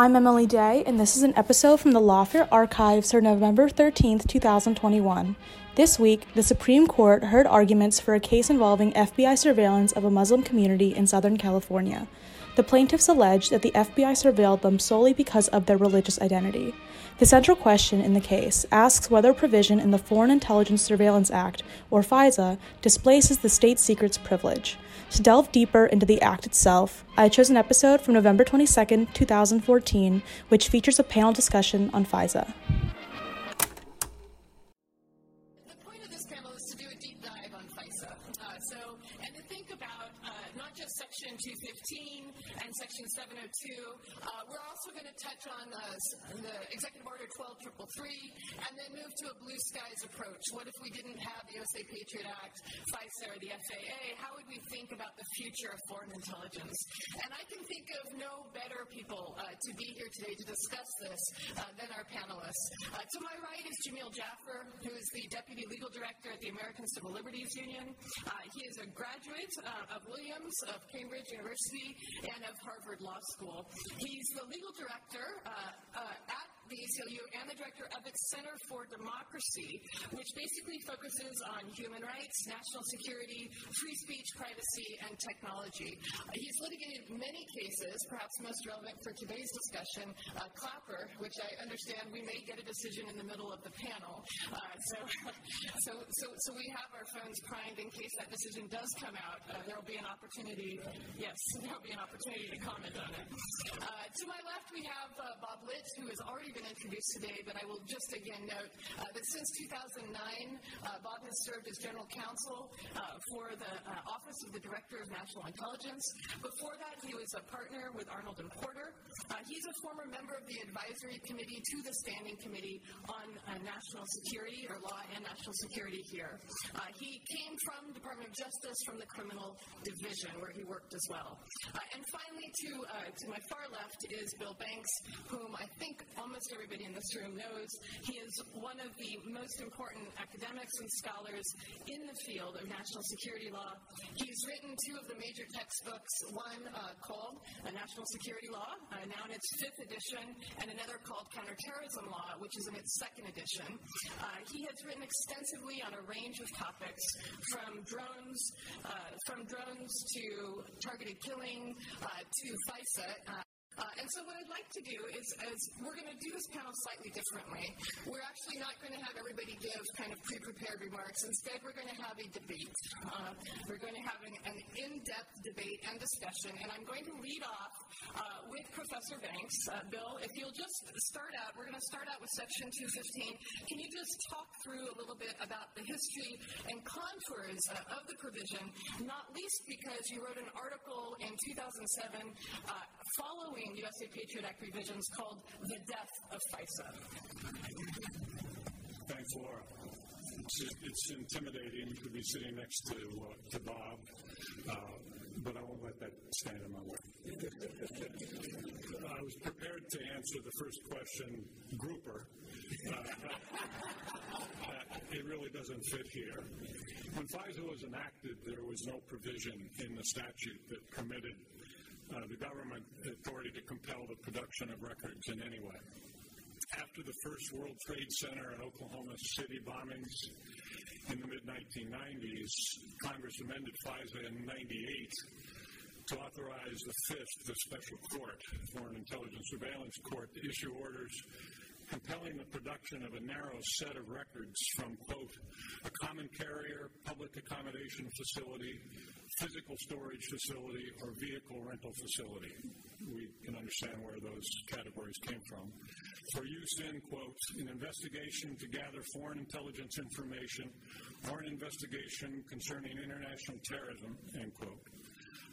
I'm Emily Day, and this is an episode from the Lawfare Archives for November 13th, 2021. This week, the Supreme Court heard arguments for a case involving FBI surveillance of a Muslim community in Southern California. The plaintiffs allege that the FBI surveilled them solely because of their religious identity. The central question in the case asks whether provision in the Foreign Intelligence Surveillance Act, or FISA, displaces the state secrets privilege. To delve deeper into the act itself, I chose an episode from November 22, 2014, which features a panel discussion on FISA. To a blue skies approach. What if we didn't have the USA Patriot Act, FISA, or the FAA? How would we think about the future of foreign intelligence? And I can think of no better people uh, to be here today to discuss this uh, than our panelists. Uh, to my right is Jameel Jaffer, who is the Deputy Legal Director at the American Civil Liberties Union. Uh, he is a graduate of Williams, of Cambridge University, and of Harvard Law School. He's the legal director at the ACLU and the director of its Center for Democracy, which basically focuses on human rights, national security, free speech, privacy, and technology. He's litigated many cases, perhaps most relevant for today's discussion, uh, Clapper, which I understand we may get a decision in the middle of the panel. Uh, so, so, so, so we have our phones primed in case that decision does come out. Uh, there will be an opportunity, yes, there will be an opportunity to comment on it. Uh, to my left, we have uh, Bob Litt, who has already introduced today, but I will just again note uh, that since 2009, uh, Bob has served as general counsel uh, for the uh, Office of the Director of National Intelligence. Before that, he was a partner with Arnold and Porter. Uh, he's a former member of the advisory committee to the Standing Committee on National Security or Law and National Security here. he came from the Department of Justice from the Criminal Division, where he worked as well. and finally, to to my far left is Bill Banks, whom I think almost everybody in this room knows, he is one of the most important academics and scholars in the field of national security law. He's written two of the major textbooks, one uh, called uh, National Security Law, uh, now in its fifth edition, and another called Counterterrorism Law, which is in its second edition. Uh, he has written extensively on a range of topics, from drones, uh, from drones to targeted killing uh, to FISA. Uh, and so what I'd like to do is, is we're going to do this panel slightly differently. We're actually not going to have everybody give kind of pre-prepared remarks. Instead, we're going to have a debate. Uh, we're going to have an, an, in-depth debate and discussion. And I'm going to lead off uh, with Professor Banks. Uh, Bill, if you'll just start out, we're going to start out with Section 215. Can you just talk through a little bit about the history and contours uh, of the provision, not least because you wrote an article in 2007 uh, following USA Patriot Act revisions called The Death of FISA. Thanks, Laura. It's, it's intimidating to be sitting next to, uh, to Bob, uh, but I won't let that stand in my way. I was prepared to answer the first question, grouper. Uh, it really doesn't fit here. When FISA was enacted, there was no provision in the statute that permitted uh, Uh, the government authority to compel the production of records in any way. After the first World Trade Center and Oklahoma City bombings in the mid 1990s, Congress amended FISA in 98 to authorize the FISC, the special court, Foreign Intelligence Surveillance Court, to issue orders compelling the production of a narrow set of records from, quote, a common carrier, public accommodation facility, physical storage facility, or vehicle rental facility. We can understand where those categories came from. For use in, quote, an investigation to gather foreign intelligence information or an investigation concerning international terrorism, end quote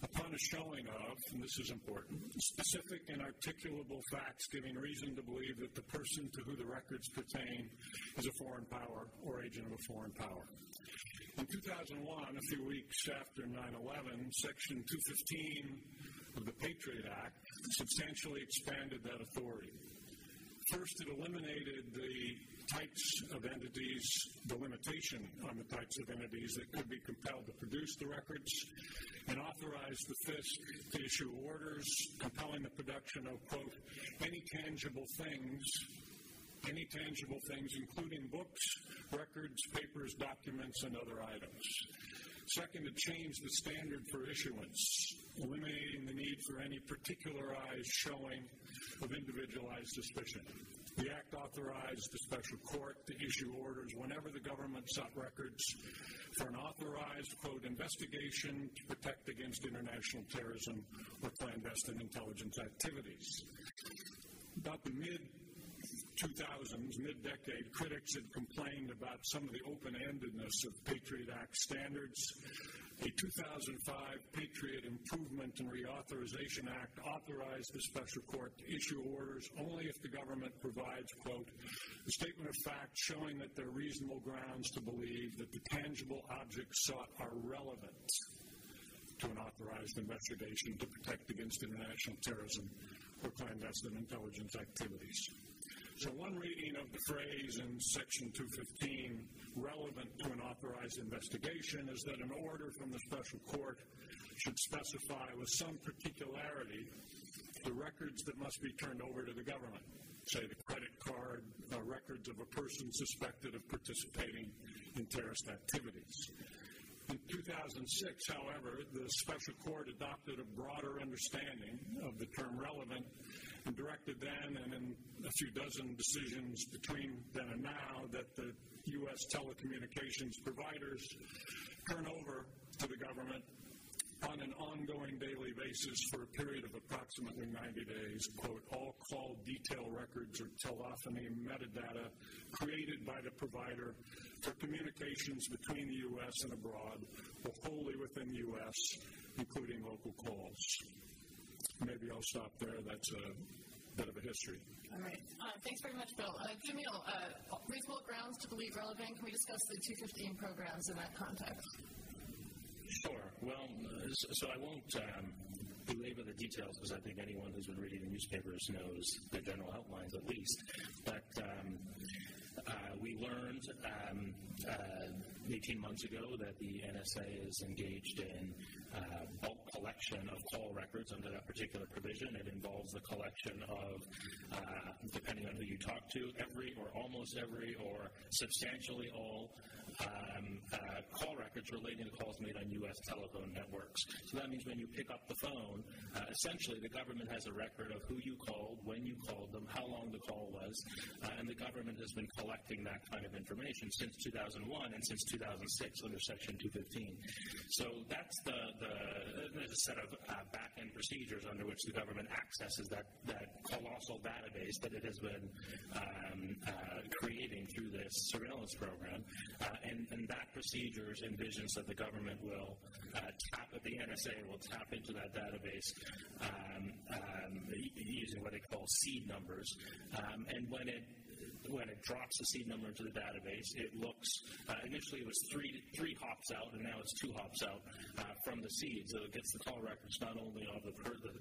upon a showing of, and this is important, specific and articulable facts giving reason to believe that the person to whom the records pertain is a foreign power or agent of a foreign power. In 2001, a few weeks after 9 11, Section 215 of the Patriot Act substantially expanded that authority. First, it eliminated the types of entities, the limitation on the types of entities that could be compelled to produce the records, and authorized the FISC to issue orders compelling the production of, quote, any tangible things any tangible things, including books, records, papers, documents, and other items. Second, it changed the standard for issuance, eliminating the need for any particularized showing of individualized suspicion. The Act authorized the special court to issue orders whenever the government sought records for an authorized, quote, investigation to protect against international terrorism or clandestine intelligence activities. About the mid 2000s, mid decade, critics had complained about some of the open endedness of Patriot Act standards a 2005 Patriot Improvement and Reauthorization Act authorized the special court to issue orders only if the government provides, quote, a statement of fact showing that there are reasonable grounds to believe that the tangible objects sought are relevant to an authorized investigation to protect against international terrorism or clandestine intelligence activities. So one reading of the phrase in Section 215, relevant to an authorized investigation, is that an order from the special court should specify with some particularity the records that must be turned over to the government, say the credit card uh, records of a person suspected of participating in terrorist activities. In 2006, however, the special court adopted a broader understanding of the term relevant and directed then and in a few dozen decisions between then and now that the U.S. telecommunications providers turn over to the government on an ongoing daily basis for a period of approximately 90 days, quote, all call detail records or telephony metadata created by the provider for communications between the U.S. and abroad or wholly within the U.S., including local calls. Maybe I'll stop there. That's a bit of a history. All right. Uh, thanks very much, Bill. Uh, Jameel, uh, reasonable grounds to believe relevant. Can we discuss the 215 programs in that context? Sure. Well, so I won't um, belabor the details because I think anyone who's been reading the newspapers knows the general outlines at least. But um, uh, we learned um, uh, 18 months ago that the NSA is engaged in uh, bulk collection of call records under that particular provision. It involves the collection of, uh, depending on who you talk to, every or almost every or substantially all um, uh, call records relating to calls made on U.S. telephone networks. So that means when you pick up the phone, uh, essentially the government has a record of who you called, when you called them, how long the call was, uh, and the government has been collecting that kind of information since 2001 and since 2006 under Section 215. So that's the, the, the set of uh, back-end procedures under which the government accesses that, that colossal database that it has been um, uh, creating through this surveillance program. And, and that procedure envisions that the government will uh, tap, at the NSA will tap into that database um, um, using what they call seed numbers. Um, and when it when it drops the seed number into the database, it looks uh, initially it was three three hops out, and now it's two hops out uh, from the seed. So it gets the call records not only of the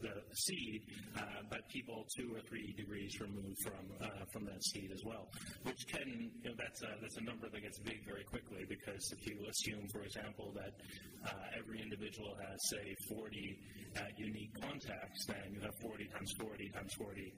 the, the seed, uh, but people two or three degrees removed from uh, from that seed as well, which can you know, that's a, that's a number that gets big very quickly because if you assume, for example, that uh, every individual has say 40 uh, unique contacts, then you have 40 times 40 times 40,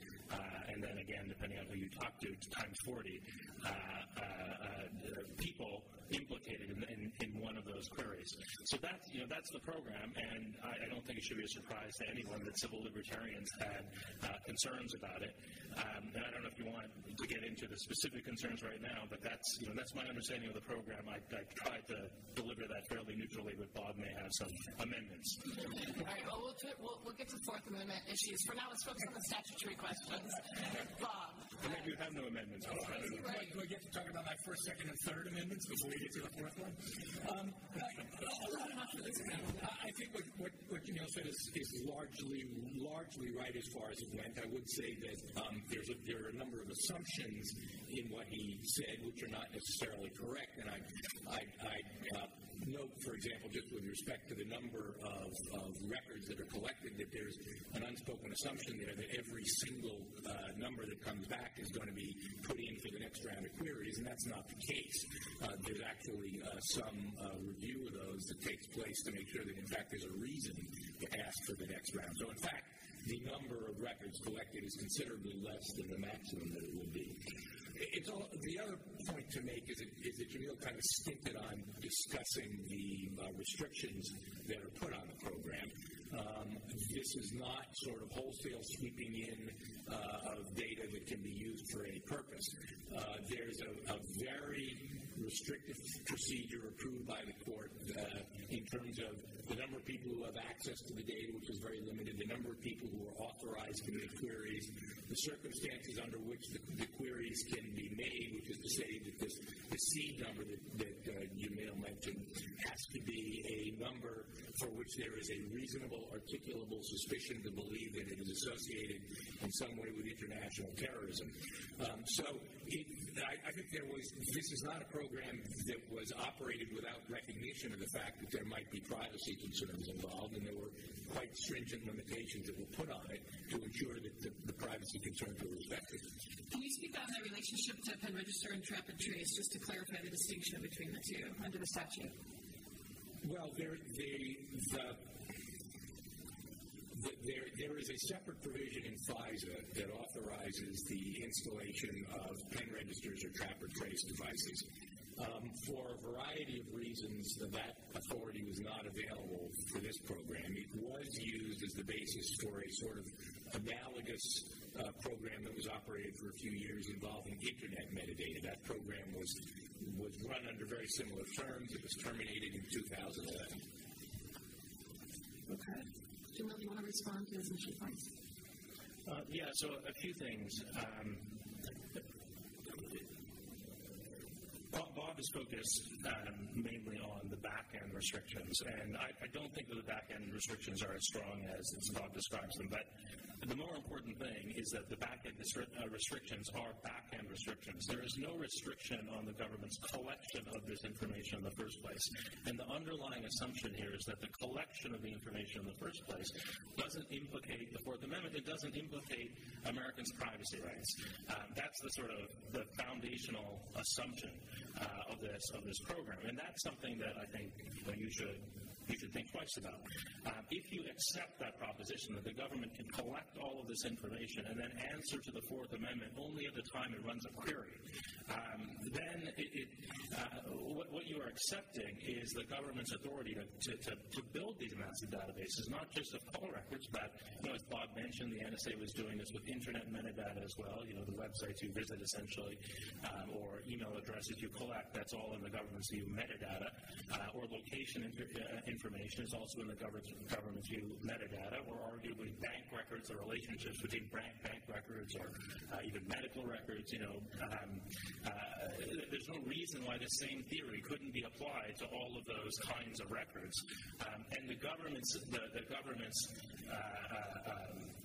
and then again depending on who you talk to times 40 uh, uh, uh, people implicated in, in, in, one of those queries. So that's you know that's the program, and I, I, don't think it should be a surprise to anyone that civil libertarians had uh, concerns about it. Um, and I don't know if you want to get into the specific concerns right now, but that's you know that's my understanding of the program. I, I tried to deliver that fairly neutrally, but Bob may have some amendments. All right. Well, we'll, we'll, we'll get to Fourth Amendment issues. For now, let's focus on the statutory questions. Bob. Maybe you have no amendments. Oh, right. Do I get to talk about my first, second, and third amendments before we get to the fourth one? Um, I, I think what, what, what Jameel said is, is largely largely right as far as it went. I would say that um, there's a, there are a number of assumptions in what he said which are not necessarily correct, and I, I, I uh, note, for example, just with respect to the number of, of records that are collected, that there's an unspoken assumption there that every single uh, number that comes back is going to be put in for the next round of queries, and that's not the case. Uh, there's actually uh, some uh, review of those that takes place to make sure that, in fact, there's a reason to ask for the next round. So, in fact, the number of records collected is considerably less than the maximum that it would be. It's all, the other point to make is, it, is that Jameel kind of stinted on discussing the uh, restrictions that are put on the program. Um, this is not sort of wholesale sweeping in uh, of data that can be used for any purpose. Uh, there's a, a, very restrictive procedure approved by the court uh, in terms of the number of people who have access to the data, which is very limited, the number of people who are authorized to make queries, the circumstances under which the, the queries can be made, which is to say that this, the seed number that, that uh, Jameel mentioned has to be a number for which there is a reasonable, articulable suspicion to believe that it is associated in some way with international terrorism. Um, so it, I, I, think there was, this is not a program that was operated without recognition of the fact that there might be privacy concerns involved, and there were quite stringent limitations that were put on it to ensure that the, the privacy concerns were respected. Can you speak on the relationship to Pen Register and Trap and Trace, just to clarify the distinction between the two under the statute? Well, there, the, the there, there is a separate provision in FISA that authorizes the installation of pen registers or trap or trace devices. Um, for a variety of reasons, that authority was not available for this program. It was used as the basis for a sort of analogous uh, program that was operated for a few years involving internet metadata. That program was was run under very similar terms. It was terminated in 2011. Okay. Jim, do you want to respond to his initial points? Uh, yeah, so a few things. Um, Is focused um, mainly on the back end restrictions, and I, I, don't think that the back end restrictions are as strong as, as Bob describes them. But the more important thing is that the back end uh, restrictions are back end restrictions. There is no restriction on the government's collection of this information in the first place. And the underlying assumption here is that the collection of the information in the first place doesn't implicate the Fourth Amendment. It doesn't implicate Americans' privacy rights. Um, that's the sort of the foundational assumption uh, of this of this program, and that's something that I think you, know, you should you should think twice about. Um, if you accept that proposition that the government can collect all of this information and then answer to the Fourth Amendment only at the time it runs a query, um, then it, it, uh, what, what, you are accepting is the government's authority to, to, to, to, build these massive databases, not just of call records, but you know, as Bob mentioned, the NSA was doing this with internet metadata as well. You know, the websites you visit essentially, um, or email addresses you collect, that's all in the government's view metadata, uh, or location inter- uh, information is also in the government's, view metadata, or arguably bank records, or relationships between bank, bank records, or uh, even medical records. You know, um, uh, there's no reason why the same theory couldn't be applied to all of those kinds of records. Um, and the government's the, the government's uh,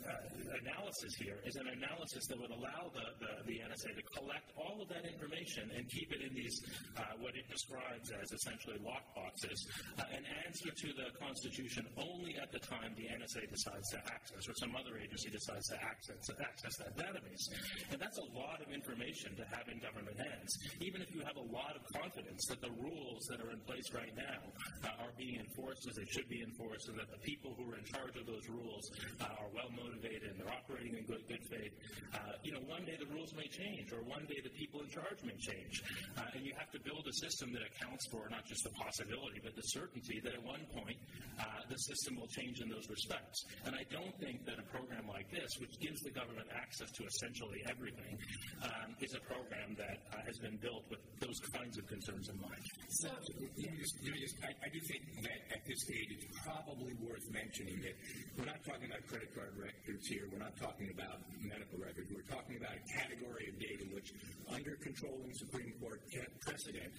uh, uh, analysis here is an analysis that would allow the, the, the, NSA to collect all of that information and keep it in these, uh, what it describes as essentially lockboxes, uh, and answer to the Constitution only at the time the NSA decides to access or some other agency decides to access, access that database. And that's a lot lot of information to have in government hands. Even if you have a lot of confidence that the rules that are in place right now uh, are being enforced as they should be enforced, and that the people who are in charge of those rules uh, are well motivated and they're operating in good, good faith, uh, you know, one day the rules may change, or one day the people in charge may change, uh, and you have to build a system that accounts for not just the possibility, but the certainty that at one point uh, the system will change in those respects. And I don't think that a program like this, which gives the government access to essentially everything, um, is a program that uh, has been built with those kinds of concerns in mind. So, just, just, I, I do think that at this stage it's probably worth mentioning that we're not talking about credit card records here. We're not talking about medical records. We're talking about a category of data which, under controlling Supreme Court precedent,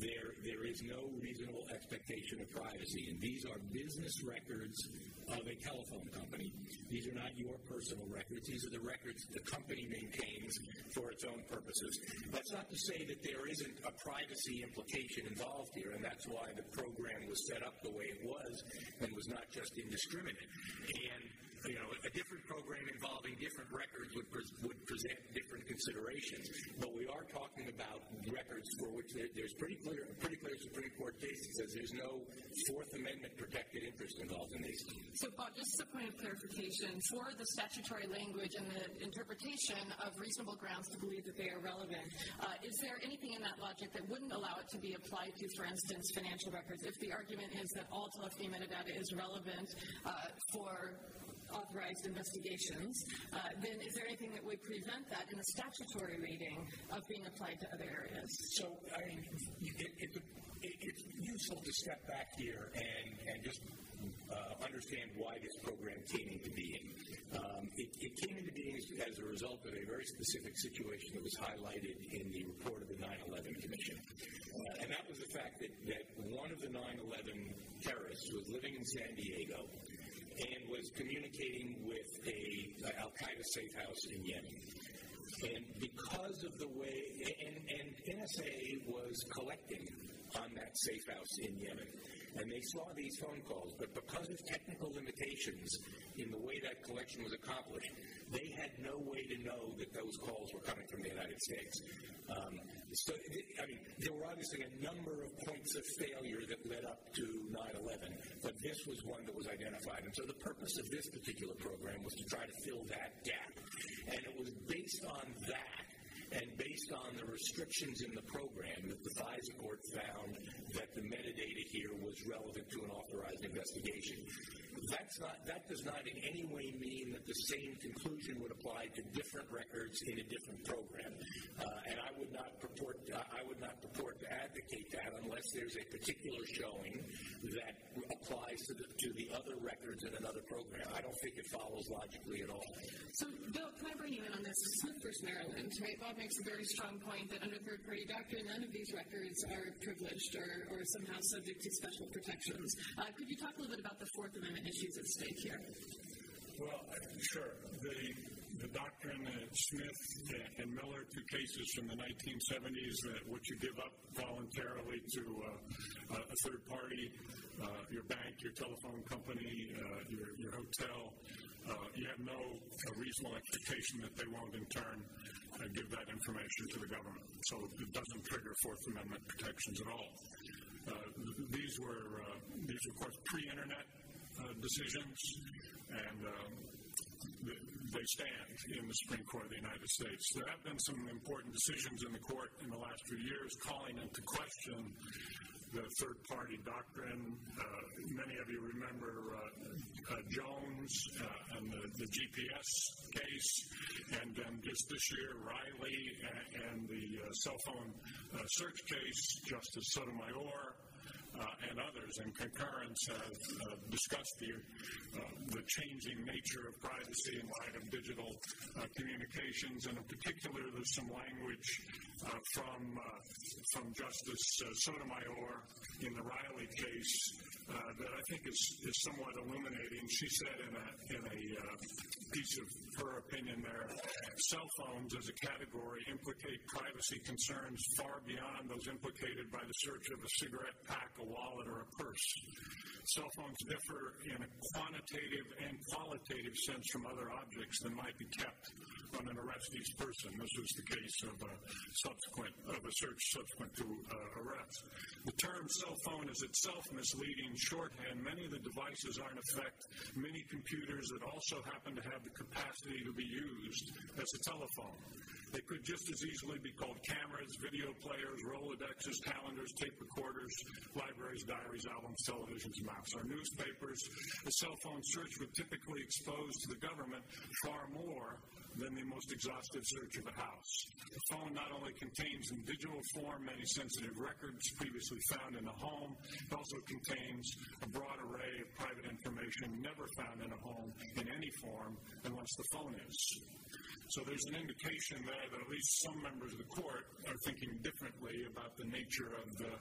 there, there is no reasonable expectation of privacy. And these are business records of a telephone company. These are not your personal records. These are the records the company maintains for its own purposes. That's not to say that there isn't a privacy implication involved here, and that's why the program was set up the way it was and was not just indiscriminate. And you know, a different program involving different records would, pre- would present different considerations. But we are talking about records for which there, there's pretty clear, pretty clear Supreme Court case that says there's no Fourth Amendment protected interest involved in these. So, Bob, just a point of clarification for the statutory language and the interpretation of reasonable grounds to believe that they are relevant, uh, is there anything in that logic that wouldn't allow it to be applied to, for instance, financial records? If the argument is that all telephony metadata is relevant uh, for authorized investigations, uh, then is there anything that would prevent that in the statutory reading of being applied to other areas? So, I mean, it, it, it, it's useful to step back here and, and just uh, understand why this program came into being. Um, it, it, came into being as a result of a very specific situation that was highlighted in the report of the 9 11 Commission. Uh, and that was the fact that, that one of the 9 11 terrorists was living in San Diego and was communicating with a, Al Qaeda safe house in Yemen. And because of the way, and, and NSA was collecting on that safe house in Yemen, and they saw these phone calls, but because of technical limitations in the way that collection was accomplished, they had no way to know that those calls were coming from the United States. Um, so, I mean, there were obviously a number of points of failure that led up to 9 11, but this was one that was identified. And so the purpose of this particular program was to try to fill that gap. And it was based on that and based on the restrictions in the program that the FISA court found that the metadata here was relevant to an authorized investigation. That's not, that does not in any way mean that the same conclusion would apply to different records in a different program. Uh, and I would not purport, to advocate that unless there's a particular showing that applies to the, to the other records in another program. I don't think it follows logically at all. So, Bill, can I bring you in on this? Smith versus Maryland, right? Bob makes a very strong point that under third party doctrine, none of these records are privileged or, or somehow subject to special protections. Uh, could you talk a little bit about the Fourth Amendment issues at stake here? Well, sure. The, the doctrine uh, Smith and Miller, two cases from the 1970s, that what you give up voluntarily to uh, a third party, uh, your bank, your telephone company, uh, your, your hotel, uh, you have no reasonable expectation that they won't in turn give that information to the government. So it doesn't trigger Fourth Amendment protections at all. these were, these were, of course, pre-internet decisions, and um, they stand in the Supreme Court of the United States. There have been some important decisions in the court in the last few years calling into question the third party doctrine. Uh, many of you remember uh, uh, Jones uh, and the, the, GPS case, and then just this year, Riley and, and the uh, cell phone uh, search case, Justice Sotomayor uh, and others in concurrence have uh, discussed the, uh, the changing nature of privacy in light of digital uh, communications, and in particular, there's some language uh, from, from Justice Sotomayor in the Riley case uh, that I think is, is somewhat illuminating. She said in a, in a uh, piece of her opinion there, cell phones as a category implicate privacy concerns far beyond those implicated by the search of a cigarette pack, a wallet, or a purse. Cell phones differ in a quantitative and qualitative sense from other objects that might be kept on an arrestee's person. This was the case of a subsequent of a search subsequent to uh, arrest. The term cell phone is itself misleading shorthand. Many of the devices are in effect mini computers that also happen to have the capacity to be used as a telephone. They could just as easily be called cameras, video players, Rolodexes, calendars, tape recorders, libraries, diaries, albums, televisions, maps. Our newspapers, a cell phone search would typically expose to the government far more than the most exhaustive search of a house. The phone not only contains in digital form many sensitive records previously found in a home, it also contains a broad array of private information never found in a home in any form unless the phone is. So there's an indication there that at least some members of the court are thinking differently about the nature of the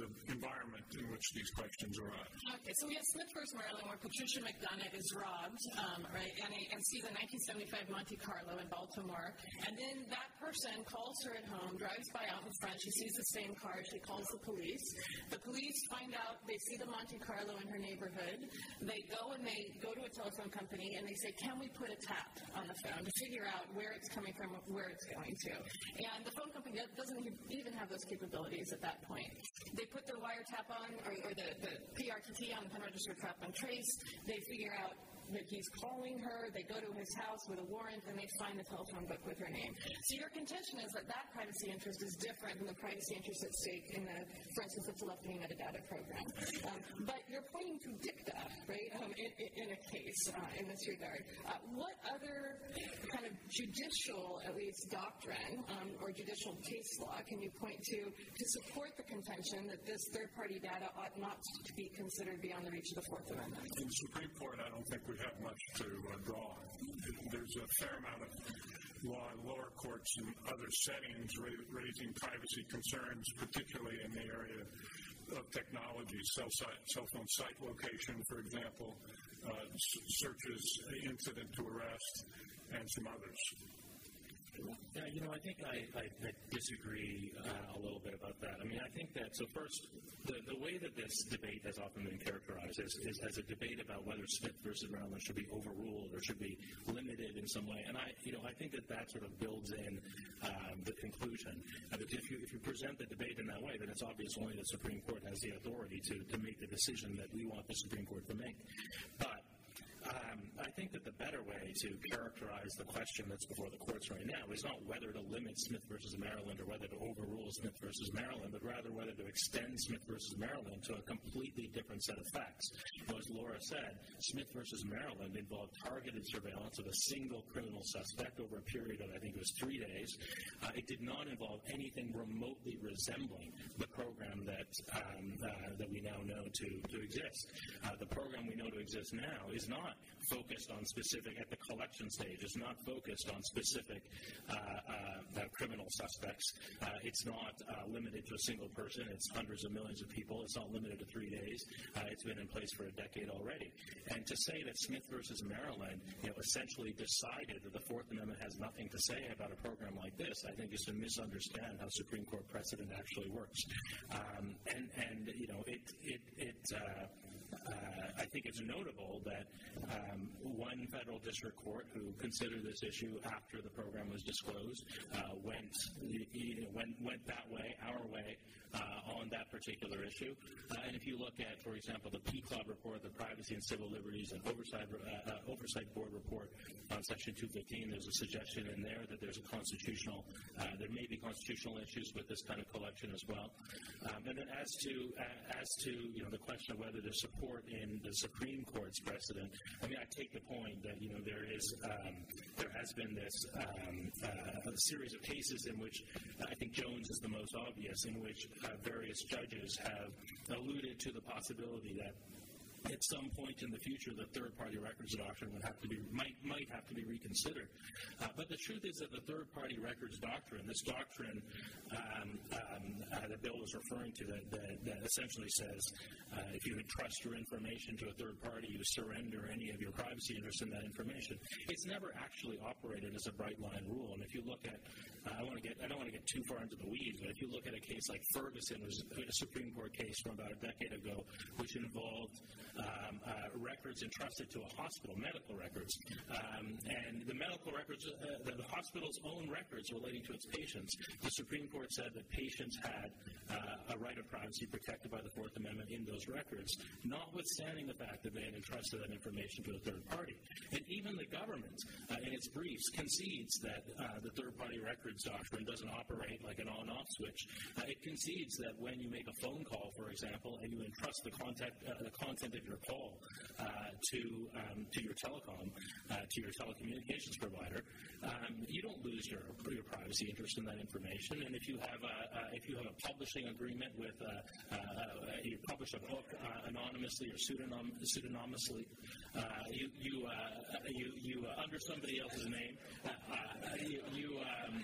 the environment in which these questions arise. Okay, so we have Smith vs. Maryland, where Patricia McDonough is robbed, um, right, and, and sees a 1975 Monte Carlo in Baltimore, and then that person calls her at home, drives by out in front, she sees the same car, she calls the police. The police find out they see the Monte Carlo in her neighborhood. They go and they go to a telephone company and they say, "Can we put a tap on the phone to figure out where it's coming from, where it's going to?" And the phone company doesn't even have those capabilities at that point. They put their wiretap on, or, or the, the PRTT on, the unregistered trap and trace. They figure out that he's calling her. They go to his house with a warrant and they find the telephone book with her name. So your contention is that that privacy interest is different than the privacy interest at stake in the, for instance, the telephony metadata program. Um, but you're pointing to dicta, right, um, in, in, a case uh, in this regard. Uh, what other kind of judicial, at least, doctrine um, or judicial case law can you point to to support the contention that this third-party data ought not to be considered beyond the reach of the Fourth Amendment? In the Supreme Court, I don't think we have much to uh, draw. There's a fair amount of law in lower courts and other settings ra- raising privacy concerns, particularly in the area of technology, cell, site, cell phone site location, for example, uh, searches, incident to arrest, and some others. Yeah, you know, I think I, I, I disagree uh, a little bit about that. I mean, I think that, so first, the, the way that this debate has often been characterized is, is as a debate about whether Smith versus Maryland should be overruled or should be limited in some way. And I, you know, I think that that sort of builds in um, the conclusion. that if you, if you present the debate in that way, then it's obvious only the Supreme Court has the authority to, to make the decision that we want the Supreme Court to make. But um, I think that the better way to characterize the question that's before the courts right now is not whether to limit Smith versus Maryland or whether to overrule Smith versus Maryland, but rather whether to extend Smith versus Maryland to a completely different set of facts. as Laura said, Smith versus Maryland involved targeted surveillance of a single criminal suspect over a period of, I think it was three days. Uh, it did not involve anything remotely resembling the program that um, uh, that we now know to, to exist. Uh, the program we know to exist now is not not focused on specific, at the collection stage, it's not focused on specific uh, uh, criminal suspects. Uh, it's not uh, limited to a single person. It's hundreds of millions of people. It's not limited to three days. Uh, it's been in place for a decade already. And to say that Smith versus Maryland, you know, essentially decided that the Fourth Amendment has nothing to say about a program like this, I think is to misunderstand how Supreme Court precedent actually works. Um, and, and, you know, it, it, it uh, uh, I think it's notable that um, one federal district court who considered this issue after the program was disclosed uh, went, went went that way, our way, uh, on that particular issue. Uh, and if you look at, for example, the PCLOB report, the Privacy and Civil Liberties and Oversight Oversight Board report on Section 215, there's a suggestion in there that there's a constitutional, there may be constitutional issues with this kind of collection as well. Um, and then as to as to you know the question of whether to support support in the Supreme Court's precedent. I mean, I take the point that you know there is um, there has been this um, uh, series of cases in which I think Jones is the most obvious, in which uh, various judges have alluded to the possibility that at some point in the future, the third-party records doctrine would have to be might might have to be reconsidered. Uh, but the truth is that the third-party records doctrine, this doctrine um, um, uh, that Bill was referring to, that, that, that essentially says uh, if you entrust your information to a third party, you surrender any of your privacy interests in that information. It's never actually operated as a bright line rule. And if you look at, uh, I want to get, I don't want to get too far into the weeds, but if you look at a case like Ferguson, was a Supreme Court case from about a decade ago, which involved um, uh, records entrusted to a hospital, medical records. Um, and the medical records, uh, the, hospital's own records relating to its patients, the Supreme Court said that patients had uh, a right of privacy protected by the Fourth Amendment in those records, notwithstanding the fact that they had entrusted that information to a third party. And even the government, uh, in its briefs, concedes that uh, the third party records doctrine doesn't operate like an on off switch. Uh, it concedes that when you make a phone call, for example, and you entrust the, contact, the content of your call uh, to um, to your telecom, uh, to your telecommunications provider, um, you don't lose your your privacy interest in that information. And if you have a if you have a publishing agreement with you publish a book anonymously or pseudonym, pseudonymously, you you you, you under somebody else's name, you you, um,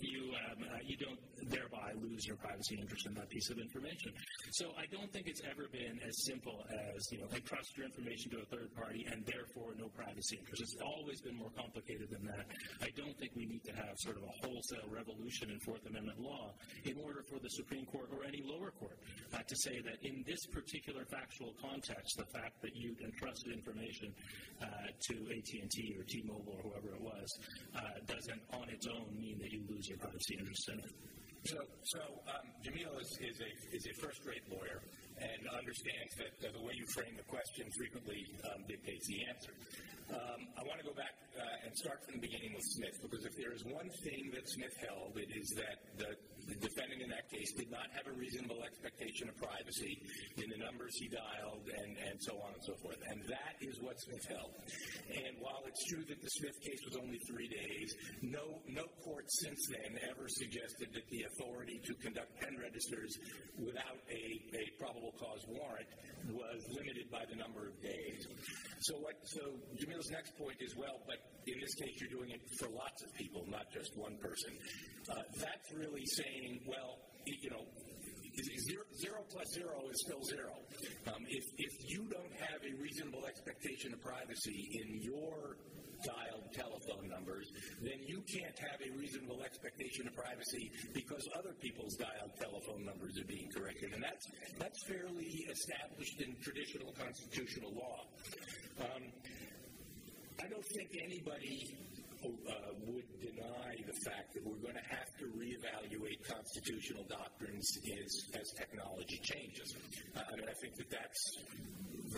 you, um, you don't thereby lose your privacy interest in that piece of information. So I don't think it's ever been as simple you know, they trust your information to a third party and therefore no privacy interest. It's always been more complicated than that. I don't think we need to have sort of a wholesale revolution in Fourth Amendment law in order for the Supreme Court or any lower court uh, to say that in this particular factual context, the fact that you entrusted information uh, to AT&T or T-Mobile or whoever it was uh, doesn't on its own mean that you lose your privacy interest in it. So, so um, Jameel is, is, a, is a first-rate lawyer and understands that the way you frame the question frequently um, dictates the answer. Um, I want to go back uh, and start from the beginning with Smith because if there is one thing that Smith held, it is that the the defendant in that case did not have a reasonable expectation of privacy in the numbers he dialed and, and so on and so forth. And that is what Smith held. And while it's true that the Smith case was only three days, no, no court since then ever suggested that the authority to conduct pen registers without a, a probable cause warrant was limited by the number of days. So what? So Jameel's next point is well, but in this case, you're doing it for lots of people, not just one person. Uh, that's really saying, well, you know, Zero, zero plus zero is still zero. Um, if, if you don't have a reasonable expectation of privacy in your dialed telephone numbers, then you can't have a reasonable expectation of privacy because other people's dialed telephone numbers are being corrected. And that's, that's fairly established in traditional constitutional law. Um, I don't think anybody uh, would deny the fact that we're going to have to reevaluate constitutional doctrines as, as technology changes. Uh, I mean, I think that that's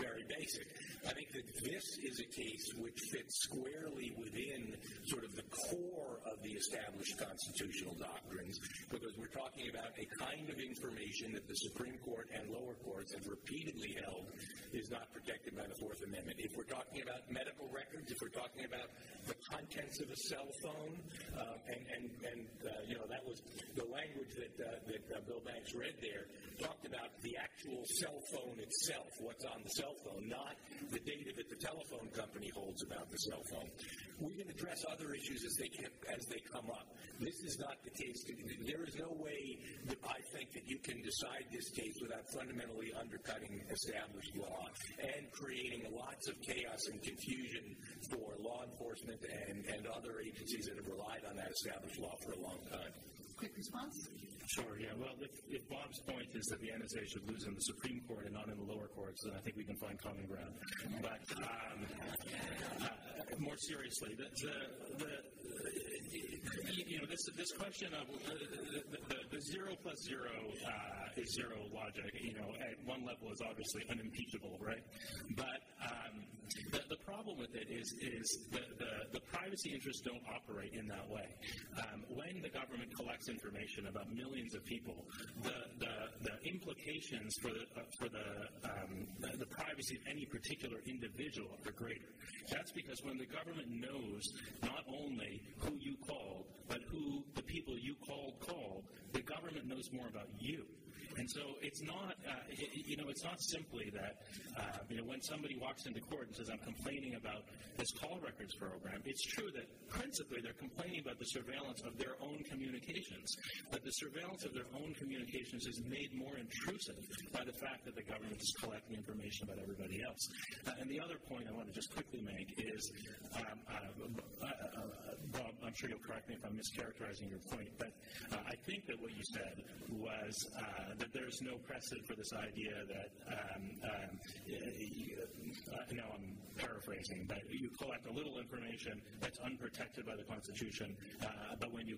very basic. I think that this is a case which fits squarely within sort of the core of the established constitutional doctrines because we're talking about a kind of information that the Supreme Court and lower courts have repeatedly held is not protected by the Fourth Amendment. If we're talking about medical records, if we're talking about the contents of a cell phone, uh, and, and, and uh, you know, that was the language that, uh, that uh, Bill Banks read there, talked about the actual cell phone itself, what's on the cell phone, not the data that the telephone company holds about the cell phone. We can address other issues as they can, as they come up. This is not the case. There is no way that I think that you can decide this case without fundamentally undercutting established law and creating lots of chaos and confusion for law enforcement and, and other agencies that have relied on that established law for a long time. Quick response? Sure, yeah. Well, if, if, Bob's point is that the NSA should lose in the Supreme Court and not in the lower courts, then I think we can find common ground. But um, uh, more seriously, the, the, the, you know, this this question of uh, the, the, the, zero plus zero uh, is zero logic. You know, at one level is obviously unimpeachable, right? But um, the, the problem with it is is the, the, the privacy interests don't operate in that way. Um, when the government collects information about millions of people, the the, the implications for the uh, for the, um, the the privacy of any particular individual are greater. That's because when the government knows not only who you called, but who the people you called called, the government knows more about you. And so it's not, uh, you know, it's not simply that, uh, you know, when somebody walks into court and says, I'm complaining about this call records program, it's true that principally they're complaining about the surveillance of their own communications. But the surveillance of their own communications is made more intrusive by the fact that the government is collecting information about everybody else. Uh, and the other point I want to just quickly make is, um, uh, uh, uh Bob, I'm sure you'll correct me if I'm mischaracterizing your point, but I think that what you said was uh, that there's no precedent for this idea that, um, um, now I'm paraphrasing, but you collect a little information that's unprotected by the Constitution, but when you,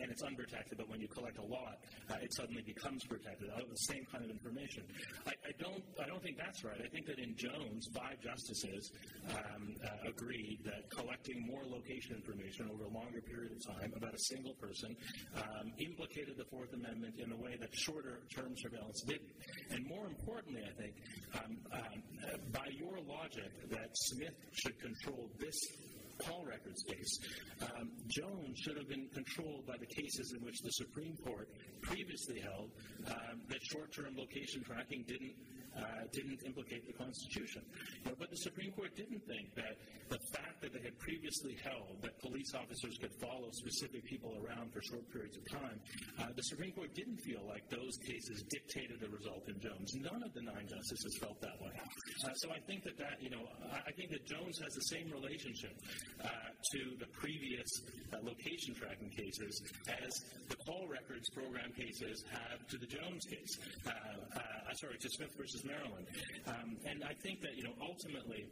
and it's unprotected, but when you collect a lot, it suddenly becomes protected of the same kind of information. I, I, don't, I don't think that's right. I think that in Jones, five justices um, uh, agreed that collecting more location information over a longer period of time about a single person um, implicated the Fourth Amendment in a way that shorter term surveillance didn't. And more importantly, I think, um, um, by your logic that Smith should control this call records case, um, Jones should have been controlled by the cases in which the Supreme Court previously held um, that short-term location tracking didn't uh, didn't implicate the Constitution. But the Supreme Court didn't think that the fact that they had previously held that police officers could follow specific people around for short periods of time, uh, the Supreme Court didn't feel like those cases dictated the result in Jones. None of the nine justices felt that way. Uh, so I think that that you know I think that Jones has the same relationship uh, to the previous uh, location tracking cases as the call records program cases have to the Jones case. Uh, uh, sorry, to Smith versus Maryland. Um, and I think that, you know, ultimately,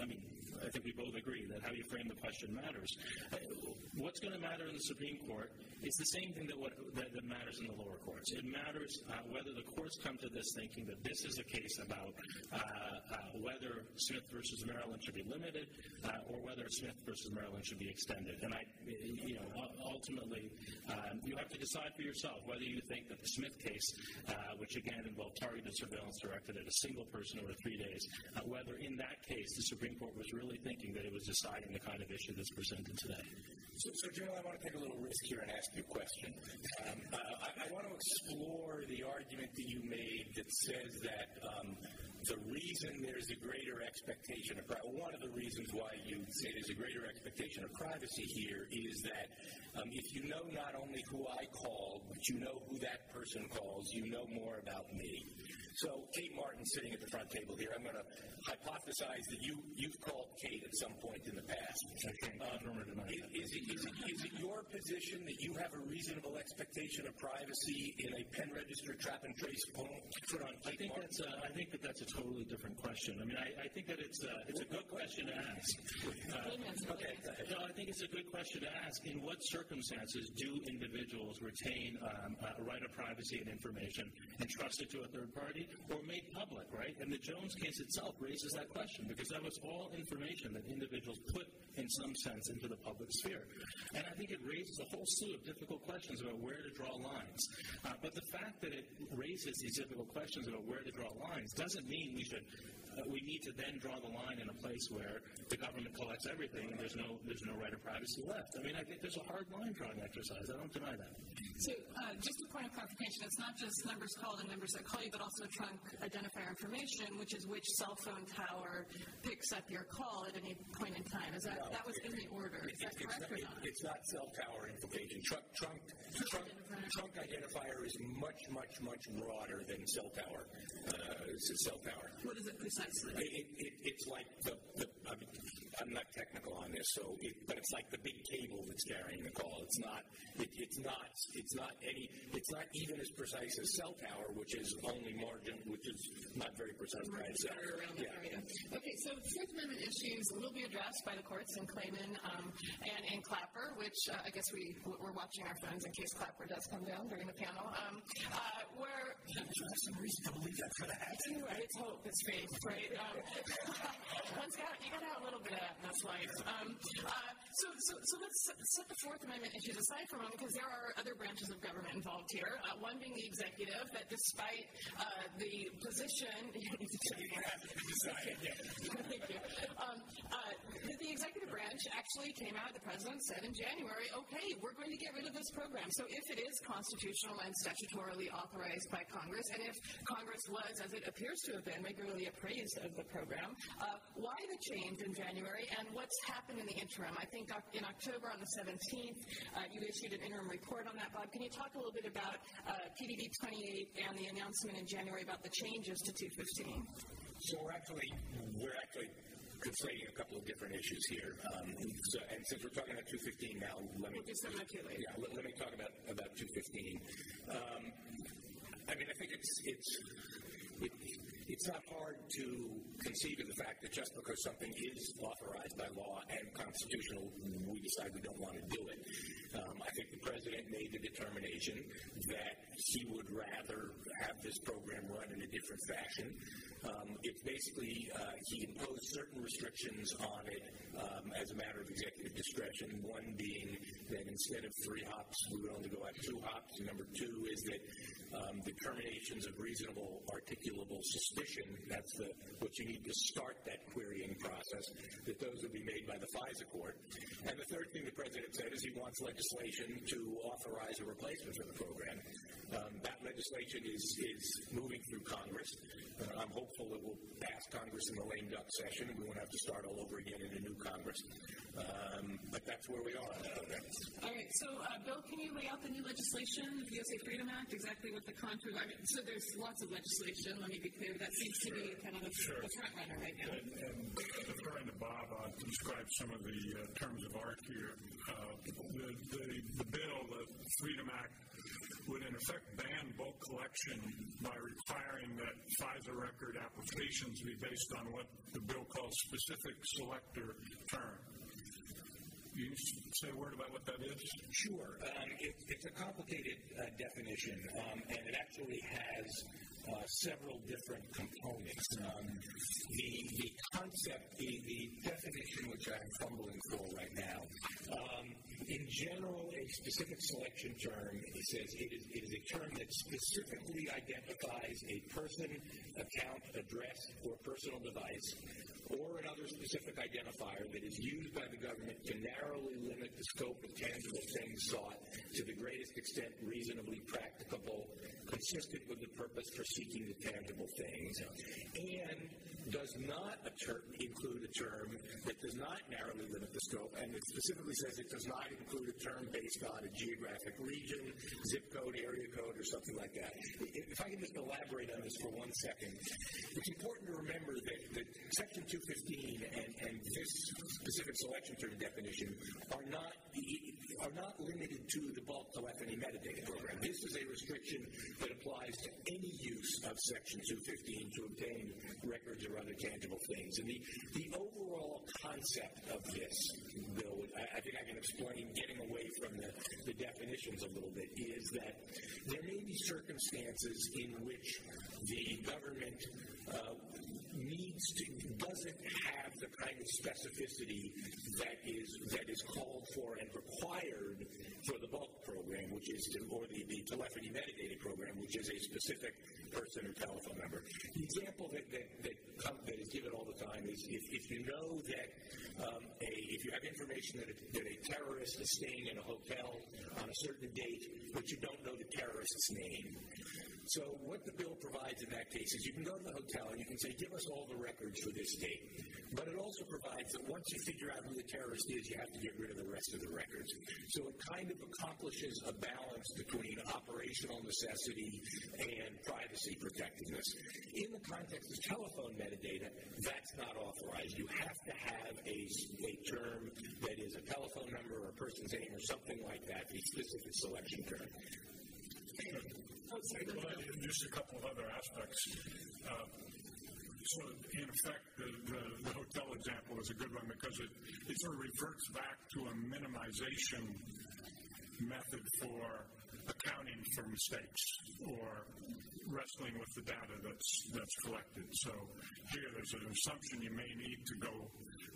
I mean, I think we both agree that how you frame the question matters. Uh, what's going to matter in the Supreme Court is the same thing that, what, that, that matters in the lower courts. It matters uh, whether the courts come to this thinking that this is a case about uh, uh whether Smith versus Maryland should be limited uh, or whether Smith versus Maryland should be extended. And I, you know, ultimately, um, you have to decide for yourself whether you think that the Smith case, uh, which again involved targeted surveillance directed at a single person over three days, whether in that case the Supreme Court was really thinking that it was deciding the kind of issue that's presented today. So, so Joe, I want to take a little risk here and ask you a question. Um, uh, I, I, want to explore the argument that you made that says that um, the reason there's a greater expectation of privacy, one of the reasons why you say there's a greater expectation of privacy here is that um, if you know not only who I called, but you know who that person calls, you know more about me. So Kate Martin sitting at the front table here, I'm going to hypothesize that you, you've called Kate at some point in the past. Um, is, it, is, it, is it your position that you have a reasonable expectation of privacy in a pen register trap and trace phone put on Kate I think Martin? That's a, I think that that's a totally different question. I mean, I, I think that it's a, it's a good question to ask. Uh, okay. No, I think it's a good question to ask. In what circumstances do individuals retain um, a right of privacy and information entrusted to a third party? or made public, right? And the Jones case itself raises that question because that was all information that individuals put, in some sense, into the public sphere. And I think it raises a whole slew of difficult questions about where to draw lines. Uh, but the fact that it raises these difficult questions about where to draw lines doesn't mean we should uh, we need to then draw the line in a place where the government collects everything and there's no there's no right of privacy left. I mean, I think there's a hard line drawing exercise. I don't deny that. So, uh, just a point of clarification: it's not just numbers called and numbers that call you, but also trunk identifier information, which is which cell phone tower picks up your call at any point in time. Is that no, that was it, in the order? Is it, that correct or not? It's not cell tower information. Trunk trunk trunk, trunk identifier is much much much broader than cell tower. Uh, cell tower. What is it precisely? It, it, it's like the, the I mean, I'm not technical on this, so it, but it's like the big cable that's carrying the call. It's not. It, it's not. It's not any. It's not even as precise as cell tower, which is only margin, which is not very precise. Around the yeah. area. Okay, so Fourth Amendment issues will be addressed by the courts in Klayman um, and in Clapper, which uh, I guess we we're watching our phones in case Clapper does come down during the panel. Um, uh, where there's some reason to believe that for that. It's hope. It's faith, right? Um, one's got you got to have a little bit of that this life. Um, uh, so, so, so let's set the Fourth Amendment issues aside for a moment because there are other branches of government involved here. Uh, one being the executive, that despite uh, the position, Thank you. Um, uh, the executive branch actually came out. The president said in January, "Okay, we're going to get rid of this this program. So if it is constitutional and statutorily authorized by Congress, and if Congress was, as it appears to have been, regularly appraised of the program, uh, why the change in January and what's happened in the interim? I think in October on the 17th, uh, you issued an interim report on that, Bob. Can you talk a little bit about uh, PDD 28 and the announcement in January about the changes to 215? So we're actually, we're actually conflating a couple of different issues here. Um, so, and since we're talking about 215 now, let me yeah, let, let, me talk about about 215. Um, I mean, I think it's it's it, it's not hard to conceive of the fact that just because something is authorized by law and constitutional, we decide we don't want to do it. Um, I think the president made the determination that he would rather have this program run in a different fashion. Um, it's basically uh, he imposed certain restrictions on it um, as a matter of executive discretion. One being that instead of three hops, we would only go at two hops. Number two is that um, determinations of reasonable articulable suspicion, that's the, what you need to start that querying process, that those would be made by the FISA court. And the third thing the president said is he wants legislation to authorize a replacement for the program. Um, that legislation is, is moving through Congress. Uh, I'm hopeful it will pass Congress in the lame duck session and we won't have to start all over again in a new Congress. Um, but that's where we are program. All right. So, uh, Bill, can you lay out the new legislation, the USA Freedom Act, exactly what the contours are? So there's lots of legislation. Let me be clear. That seems to be kind of the, sure. the front runner right now. And, and referring to Bob, uh, to describe some of the uh, terms of art here, uh, the, the, the bill, the Freedom Act, would in effect ban bulk collection by requiring that FISA record applications be based on what the bill calls specific selector term. You say a word about what that is? Sure. Um, it, it's a complicated uh, definition, um, and it actually has uh, several different components. Um, the, the concept, the, the definition, which I'm fumbling for right now, um, in general, a specific selection term it says it is, it is a term that specifically identifies a person, account, address, or personal device or another specific identifier that is used by the government to narrowly limit the scope of tangible things sought to the greatest extent reasonably practicable, consistent with the purpose for seeking the tangible things, and does not ter- include a term that does not narrowly limit the scope, and it specifically says it does not include a term based on a geographic region, zip code, area code, or something like that. If I can just elaborate on this for one second, it's important to remember that, that Section 215 and, and this specific selection term definition are not are not limited to the bulk telephony metadata program. This is a restriction that applies to any use of Section 215 to obtain records or other tangible things. And the, the overall concept of this, Bill, I, I think I can explain getting away from the, the definitions a little bit, is that there may be circumstances in which the government uh, needs to doesn't have the kind of specificity that is that is called for and required for the bulk program, which is to, or the, the telephony metadata program, which is a specific person or telephone number. The example that that, that, come, that is given all the time is if, you know that um, a, if you have information that a, that a terrorist is staying in a hotel on a certain date, but you don't know the terrorist's name, so what the bill provides in that case is you can go to the hotel and you can say, give us all the records for this date. But it also provides that once you figure out who the terrorist is, you have to get rid of the rest of the records. So it kind of accomplishes a balance between operational necessity and privacy protectiveness. In the context of telephone metadata, that's not authorized. You have to have a, a term that is a telephone number or a person's name or something like that, a specific selection term. Well, just a couple of other aspects. Uh, so, in effect, the, the, the, hotel example is a good one because it, it sort of reverts back to a minimization method for accounting for mistakes or wrestling with the data that's that's collected. So here, there's an assumption you may need to go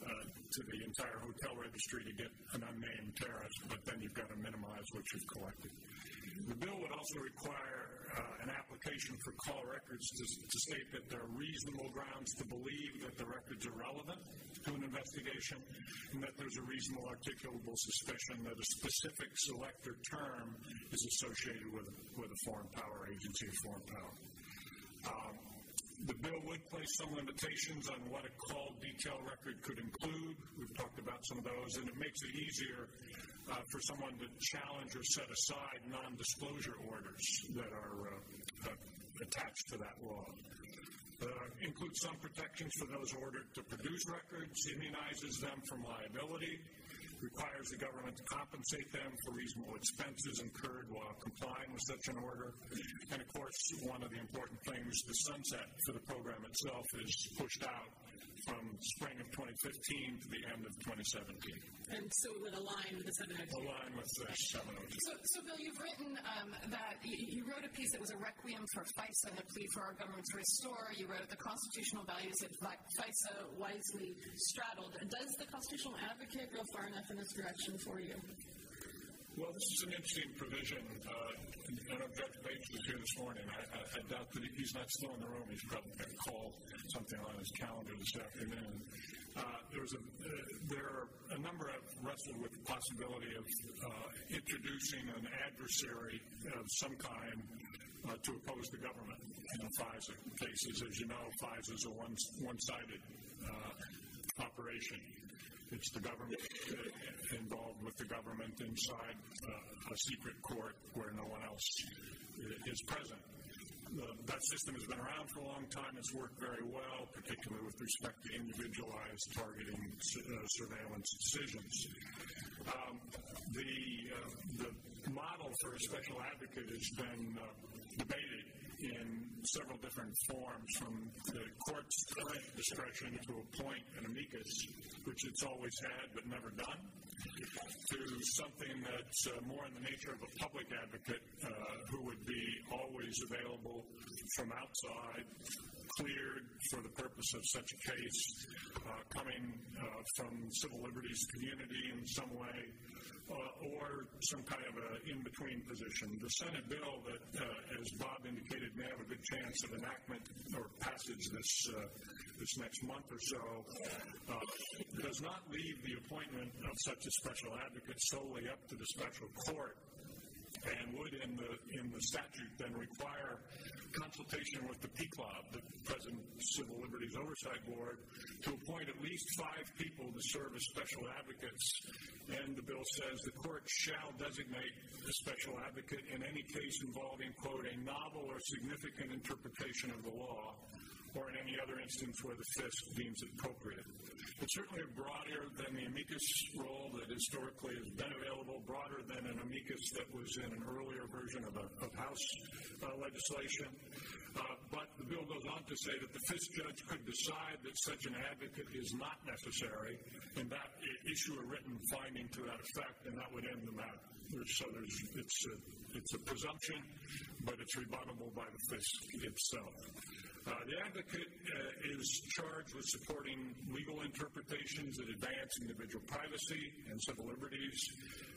uh, to the entire hotel registry to get an unnamed terrorist, but then you've got to minimize what you've collected. The bill would also require uh, an application for call records to, to state that there are reasonable grounds to believe that the records are relevant to an investigation and that there's a reasonable articulable suspicion that a specific selector term is associated with, with a foreign power agency or foreign power. Um, the bill would place some limitations on what a call detail record could include. We've talked about some of those, and it makes it easier uh, for someone to challenge or set aside non-disclosure orders that are uh, uh, attached to that law. Uh, includes some protections for those ordered to produce records, immunizes them from liability, requires the government to compensate them for reasonable expenses incurred while complying with such an order. And of course, one of the important things, the sunset for the program itself is pushed out from spring of 2015 to the end of 2017. And so it would align with the 702? Align with the 702. So, so Bill, you've written um, that you, you, wrote a piece that was a requiem for FISA and a plea for our government to restore. You wrote the constitutional values that FISA wisely straddled. Does the constitutional advocate go far enough in this direction for you? Well, this is an interesting provision. Uh, I know Judge Bates was here this morning. I, I, I, doubt that he's not still in the room. He's probably going to call something on his calendar this afternoon. Uh, there was a, uh, there are a number of wrestled with the possibility of uh, introducing an adversary of some kind uh, to oppose the government in the FISA cases. As you know, FISA is a one, one-sided uh, operation. It's the government uh, involved with the government inside uh, a secret court where no one else is present. that system has been around for a long time. It's worked very well, particularly with respect to individualized targeting uh, surveillance decisions. Um, the, uh, the model for a special advocate has been uh, debated in several different forms, from the court's current discretion to appoint an amicus, which it's always had but never done, to something that's uh, more in the nature of a public advocate uh, who would be always available from outside, cleared for the purpose of such a case, uh, coming uh, from civil liberties community in some way, uh, or some kind of an in-between position. The Senate bill that, uh, as Bob indicated, may have a good chance of enactment or passage this uh, this next month or so uh, does not leave the appointment of such a special advocate solely up to the special court and would in the in the statute then require consultation with the PCLOB, the President Civil Liberties Oversight Board, to appoint at least five people to serve as special advocates. And the bill says the court shall designate a special advocate in any case involving, quote, a novel or significant interpretation of the law or in any other instance where the FISC deems appropriate. It's certainly broader than the amicus role that historically has been available, broader than an amicus that was in an earlier version of, a, of House uh, legislation. Uh, but the bill goes on to say that the FISC judge could decide that such an advocate is not necessary, and that issue a written finding to that effect, and that would end the matter. So it's, a, it's a presumption, but it's rebuttable by the FISC itself. Uh, the advocate uh, is charged with supporting legal interpretations that advance individual privacy and civil liberties.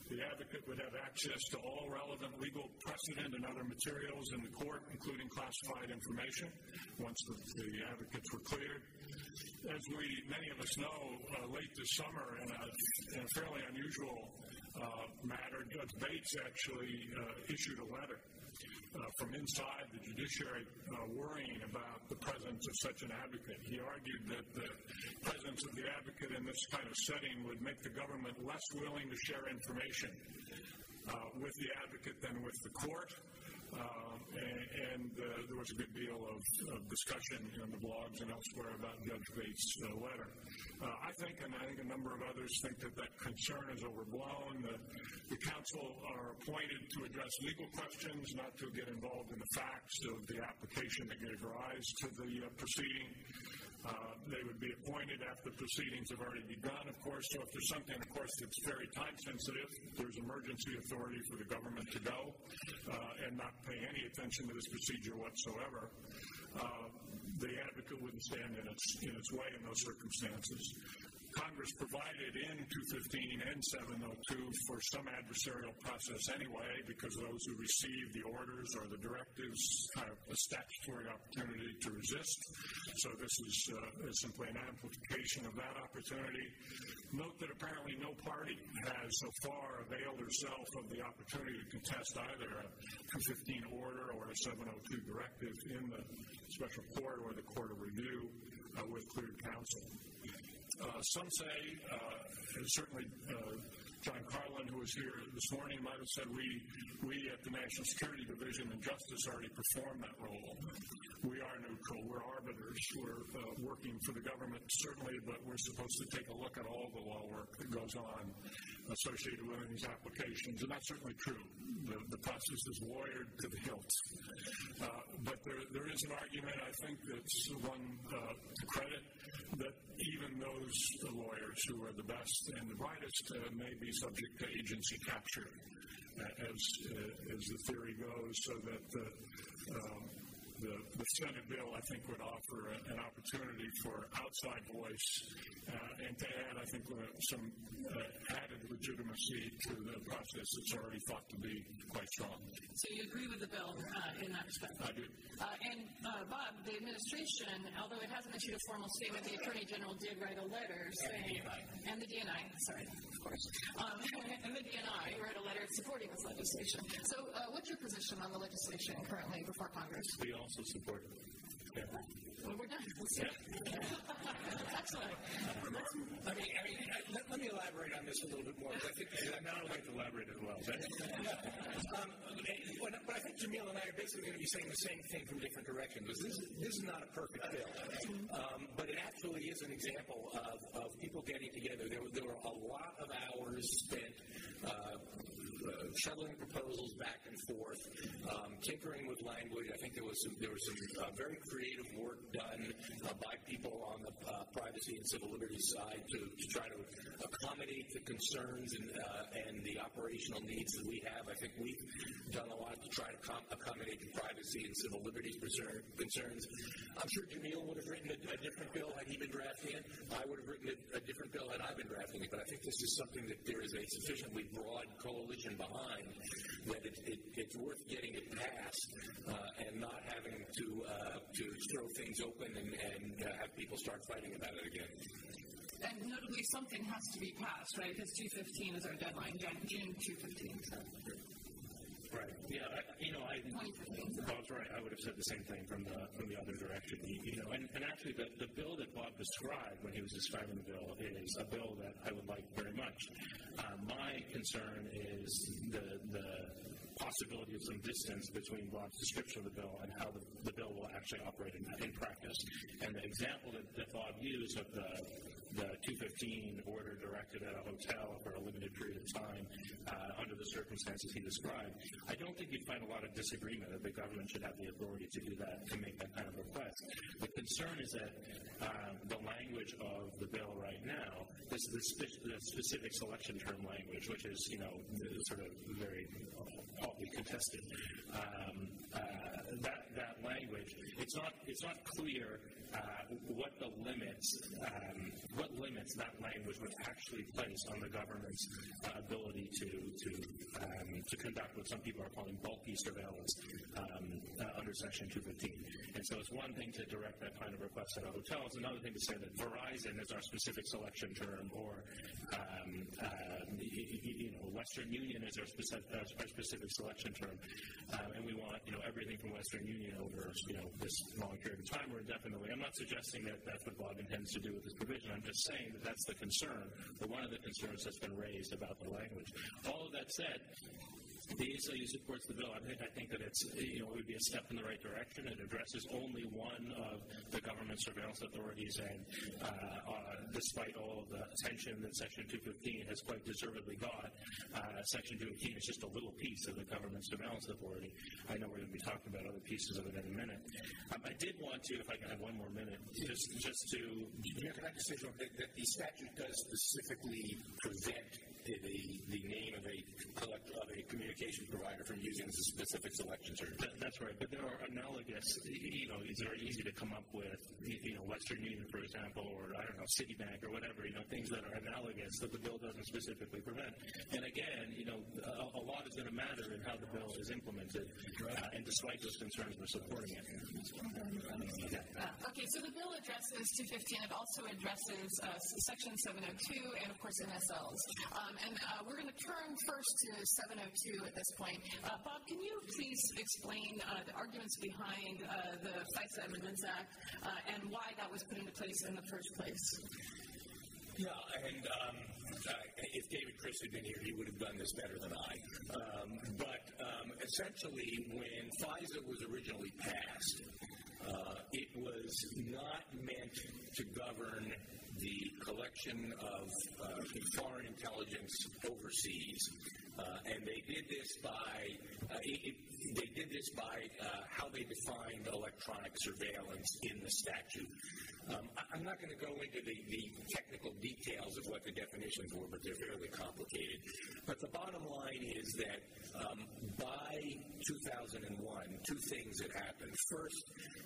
The advocate would have access to all relevant legal precedent and other materials in the court, including classified information, once the, the advocates were cleared. As we, many of us know, uh, late this summer, in a, in a fairly unusual matter, Judge Bates actually uh, issued a letter uh, from inside the judiciary uh, worrying about the presence of such an advocate. He argued that the presence of the advocate in this kind of setting would make the government less willing to share information uh, with the advocate than with the court. Uh, and, uh, there was a good deal of, of, discussion in the blogs and elsewhere about Judge Bates' uh, letter. Uh, I think, and I think a number of others think that that concern is overblown. The, the counsel are appointed to address legal questions, not to get involved in the facts of the application that gave rise to the proceeding. Uh, they would be appointed after proceedings have already begun, of course. So if there's something, of course, that's very time sensitive, there's emergency authority for the government to go uh, and not pay any attention to this procedure whatsoever. Uh, the advocate wouldn't stand in its, in its way in those circumstances. Congress provided in 215 and 702 for some adversarial process anyway, because those who receive the orders or the directives have a statutory opportunity to resist. So this is uh, simply an amplification of that opportunity. Note that apparently no party has so far availed herself of the opportunity to contest either a 215 order or a 702 directive in the special court or the court of review uh, with cleared counsel. Uh, some say, uh, certainly uh, John Carlin, who was here this morning, might have said we, we at the National Security Division and Justice already perform that role. We are neutral. We're arbiters. We're uh, working for the government, certainly, but we're supposed to take a look at all the law work that goes on associated with these applications, and that's certainly true. The, the process is lawyered to the hilt. Uh, but there, there is an argument, I think, that's one uh, to credit, that even those lawyers who are the best and the brightest uh, may be subject to agency capture, uh, as, uh, as the theory goes, so that the, um, the, the, Senate bill, I think, would offer a, an opportunity for outside voice uh, and to add, I think, uh, some uh, added legitimacy to the process that's already thought to be quite strong. So you agree with the bill uh, in that respect? I do. Uh, and uh, Bob, the administration, although it hasn't issued a formal statement, the Attorney General did write a letter saying, and the DNI, sorry, of course, um, and the DNI wrote a letter supporting this legislation. So what's your position on the legislation currently before Congress? We also support. Well, we're done. Excellent. I mean, I let, let, me elaborate on this a little bit more. I think I'm not allowed to elaborate as well. um, but, but I think Jameel and I are basically going to be saying the same thing from different directions. This is, this is not a perfect bill, um, but it actually is an example of, of people getting together. There, there were a lot of hours spent uh, uh, shuttling proposals back and forth, um, tinkering with language. I think there was some, there was some uh, very creative work done uh, by people on the uh, privacy and civil liberties side to, to try to accommodate the concerns and, uh, and the operational needs that we have. I think we've done a lot to try to com- accommodate the privacy and civil liberties concerns. I'm sure Jameel would have written a, a, different bill had he been drafting it. I would have written a, a different bill had I been drafting it. But I think this is something that there is a sufficiently broad coalition behind that it, it, it's worth getting it passed uh, and not having to uh, to throw things open and, and uh, have people start fighting about it again. And notably, something has to be passed, right? Because 215 is our deadline, June 215. Right. Yeah. I, you know, I. Bob's right. I would have said the same thing from the from the other direction. You, you know, and, and actually, the, the bill that Bob described when he was describing the bill is a bill that I would like very much. Uh, my concern is the the possibility of some distance between Bob's description of the bill and how the, the bill will actually operate in, in practice. And the example that, that Bob used of the the 215 order directed at a hotel for a limited period of time uh, under the circumstances he described, I don't think you'd find a lot of disagreement that the government should have the authority to do that, to make that kind of request. The concern is that um, the language of the bill right now, this the, spe- the specific selection term language, which is, you know, sort of very hotly contested. Um, uh, that that language, it's not it's not clear uh, what the limits um, what limits that language would actually place on the government's uh, ability to to um, to conduct what some people are calling bulky surveillance um, uh, under Section 215. And so it's one thing to direct that kind of request at a hotel. It's another thing to say that Verizon is our specific selection term, or um, uh, you know Western Union is our specific, our specific selection term, um, and we want you know everything from Western Union over you know this long period of time or indefinitely. I'm not suggesting that that's what Bob intends to do with this provision. I'm just saying that that's the concern, or one of the concerns that's been raised about the language. All of that said, the ACLU supports the bill. I think, I think that it's, you know, it would be a step in the right direction. It addresses only one of the government surveillance authorities, and uh, uh, despite all of the attention that Section 215 has quite deservedly got, uh, Section 215 is just a little piece of the government surveillance authority. I know we're going to be talking about other pieces of it in a minute. Um, I did want to, if I can have one more minute, just just to. Yeah, can I just say that, that the statute does specifically prevent the, the name of a of a communication communication provider from using a specific selection term. That, that's right, but there are analogous, you know, it's very easy to come up with, you know, Western Union, for example, or I don't know, Citibank or whatever, you know, things that are analogous that the bill doesn't specifically prevent. And again, you know, a, a lot is going to matter in how the bill is implemented, uh, and despite those concerns, we're supporting it. Uh, okay, so the bill addresses 215. It also addresses uh, Section 702 and, of course, NSLs. Um, and uh, we're going to turn first to 702 at this point. Uh, Bob, can you please explain uh, the arguments behind uh, the FISA Amendments Act and why that was put into place in the first place? Yeah, and um, uh, if David Kris had been here, he would have done this better than I. Um, but um, essentially, when FISA was originally passed, uh, it was not meant to govern the collection of uh, foreign intelligence overseas. Uh, and they did this by uh, it, they did this by uh, how they defined electronic surveillance in the statute. Um, I, am not going to go into the, the technical details of what the definitions were, but they're fairly complicated. But the bottom line is that um, by 2001, two things had happened. First,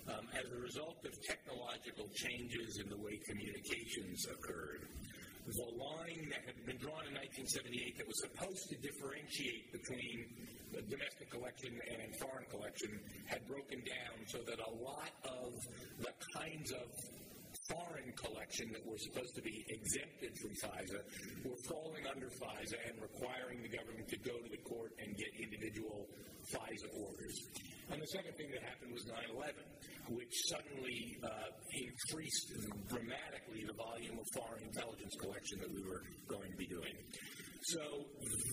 um, as a result of technological changes in the way communications occurred, the line that had been drawn in 1978 that was supposed to differentiate between the domestic collection and foreign collection had broken down so that a lot of the kinds of foreign collection that were supposed to be exempted from FISA were falling under FISA and requiring the government to go to the court and get individual FISA orders. And the second thing that happened was 9 11, which suddenly uh, increased dramatically the volume of foreign intelligence collection that we were going to be doing. So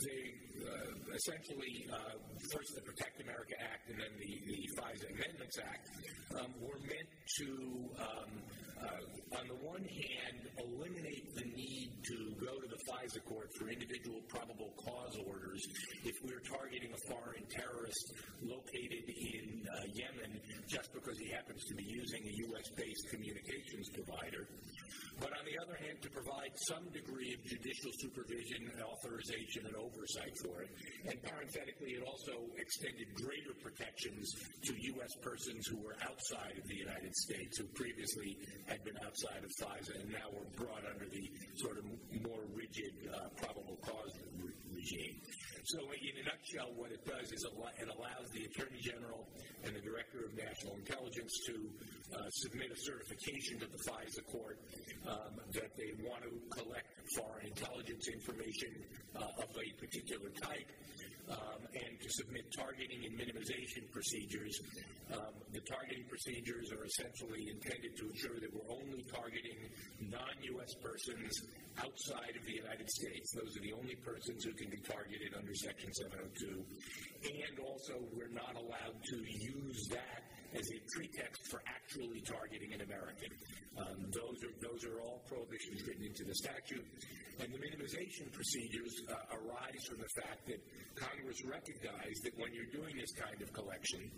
they uh, essentially, uh, first the Protect America Act and then the, the FISA Amendments Act um, were meant to, um, uh, on the one hand, eliminate the need to go to the FISA court for individual probable cause orders if we we're targeting a foreign terrorist located in uh, Yemen just because he happens to be using a U.S. based communications provider but on the other hand, to provide some degree of judicial supervision, authorization, and oversight for it. And parenthetically, it also extended greater protections to U.S. persons who were outside of the United States, who previously had been outside of FISA and now were brought under the sort of more rigid uh, probable cause regime. So, in a nutshell, what it does is it allows the Attorney General and the Director of National Intelligence to uh, submit a certification to the FISA court um, that they want to collect foreign intelligence information uh, of a particular type um, and to submit targeting and minimization procedures. Um, the targeting procedures are essentially intended to ensure that we're only targeting non U.S. persons outside of the United States. Those are the only persons who can be targeted under Section 702. And also, we're not allowed to use that as a pretext for actually targeting an American. Um, those are those are all prohibitions written into the statute, and the minimization procedures uh, arise from the fact that Congress recognized that when you're doing this kind of collection,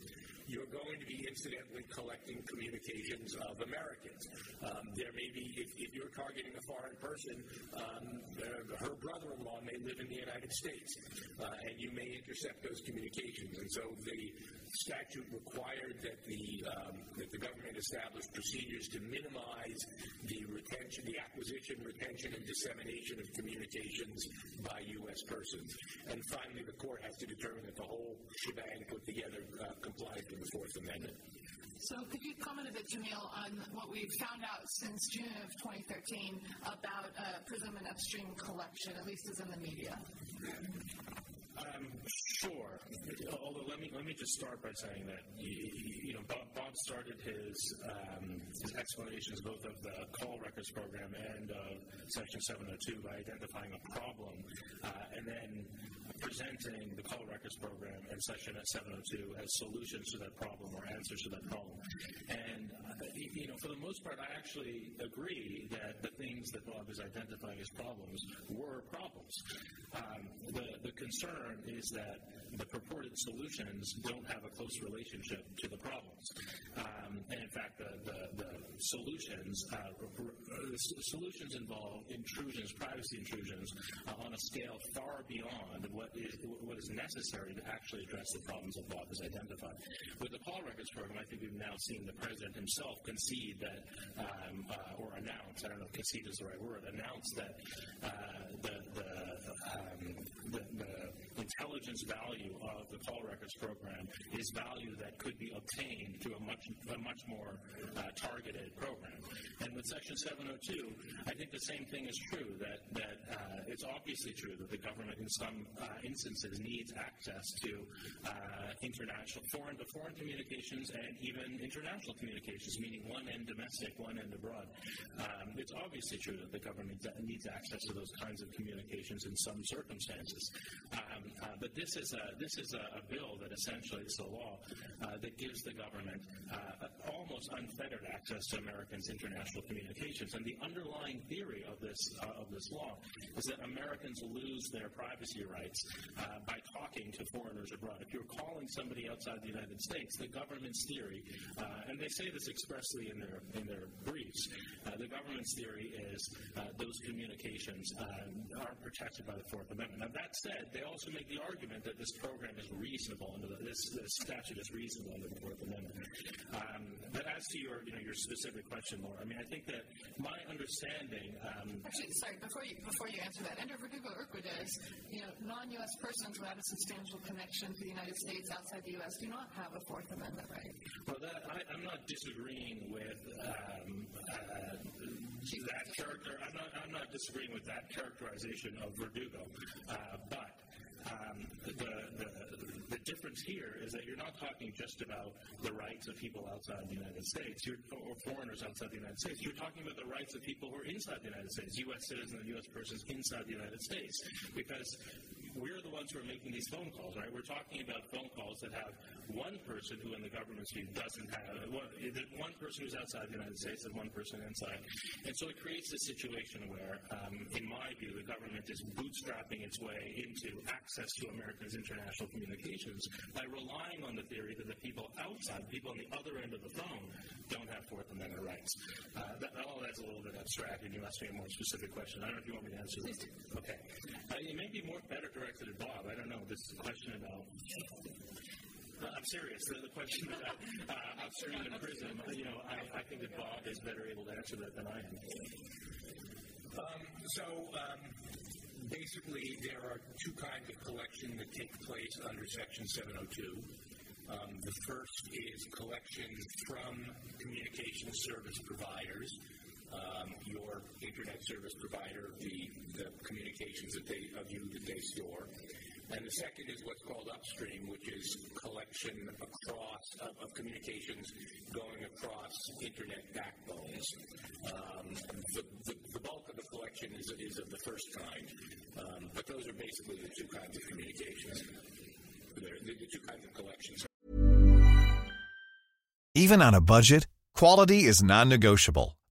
you're going to be incidentally collecting communications of Americans. Um, there may be, if, if, you're targeting a foreign person, um, her brother-in-law may live in the United States, uh, and you may intercept those communications. And so the statute required that the um, that the government established procedures to minimize the retention, the acquisition, retention, and dissemination of communications by U.S. persons. And finally, the court has to determine that the whole shebang put together uh, complies with the Fourth Amendment. So, could you comment a bit, Jameel, on what we've found out since June of 2013 about uh, PRISM and upstream collection, at least as in the media? Sure. Although let me let me just start by saying that you know Bob, Bob started his um, his explanations both of the call records program and of Section 702 by identifying a problem, uh, and then presenting the call records program and Section 702 as solutions to that problem or answers to that problem. And uh, you know, for the most part, I actually agree that the things that Bob is identifying as problems were problems. Um, the the concern is that the purported solutions don't have a close relationship to the problems. Um, and in fact, the, the, the solutions uh, the solutions involve intrusions, privacy intrusions, uh, on a scale far beyond what what is necessary to actually address the problems that Bob has identified. With the call records program, I think we've now seen the president himself concede that, um, uh, or announce, I don't know if concede is the right word, announce that uh, the, the, um, the, the intelligence value of the call records program is value that could be obtained through a much, a much more uh, targeted program. And with Section 702, I think the same thing is true, that, that uh, it's obviously true that the government in some uh, instances needs access to uh, international, foreign to foreign communications and even international communications, meaning one end domestic, one end abroad. Um, it's obviously true that the government needs access to those kinds of communications in some circumstances. Um, uh, but this is a this is a, a bill that essentially is a law uh, that gives the government uh, almost unfettered access to Americans' international communications. And the underlying theory of this uh, of this law is that Americans lose their privacy rights uh, by talking to foreigners abroad. If you're calling somebody outside the United States, the government's theory, uh, and they say this expressly in their in their briefs, the government's theory is those communications are protected by the Fourth Amendment. Now that said, they also make the argument that this program is reasonable under the, this, this statute is reasonable under the Fourth Amendment. Um, but as to your, you know, your specific question, Laura, I mean, I think that my understanding. Um, Actually, sorry, before you before you answer that, under Verdugo Urquidez, you know, non-U.S. persons without a substantial connection to the United States outside the U.S. do not have a Fourth Amendment right. Well, that, I, am not disagreeing with. Um, uh, that character, I'm not, I'm not disagreeing with that characterization of Verdugo, uh, but um, the, the, the difference here is that you're not talking just about the rights of people outside the United States or foreigners outside the United States. You're talking about the rights of people who are inside the United States, U.S. citizens and U.S. persons inside the United States. Because we're the ones who are making these phone calls, right? We're talking about phone calls that have one person who, in the government's view, doesn't have one person who's outside the United States and one person inside. And so it creates a situation where, um, in my view, the government is bootstrapping its way into access to Americans' international communications by relying on the theory that the people outside, people on the other end of the phone, don't have Fourth Amendment rights. Uh, that, all that's a little bit abstract, and you asked me a more specific question. I don't know if you want me to answer this. Okay. Uh, it may be more better to directed at Bob. I don't know. This is a question about. Uh, I'm serious. The, the question about uh, outserting in PRISM, you know, I, I, think that Bob is better able to answer that than I am. Um, so, um, basically, there are two kinds of collection that take place under Section 702. Um, the first is collection from communication service providers um, your internet service provider, the, the communications that they, of you that they store. And the second is what's called upstream, which is collection across of, of communications going across internet backbones. Um, the, the, the, bulk of the collection is, is of the first kind, um, but those are basically the two kinds of communications. The, the two kinds of collections. Even on a budget, quality is non-negotiable.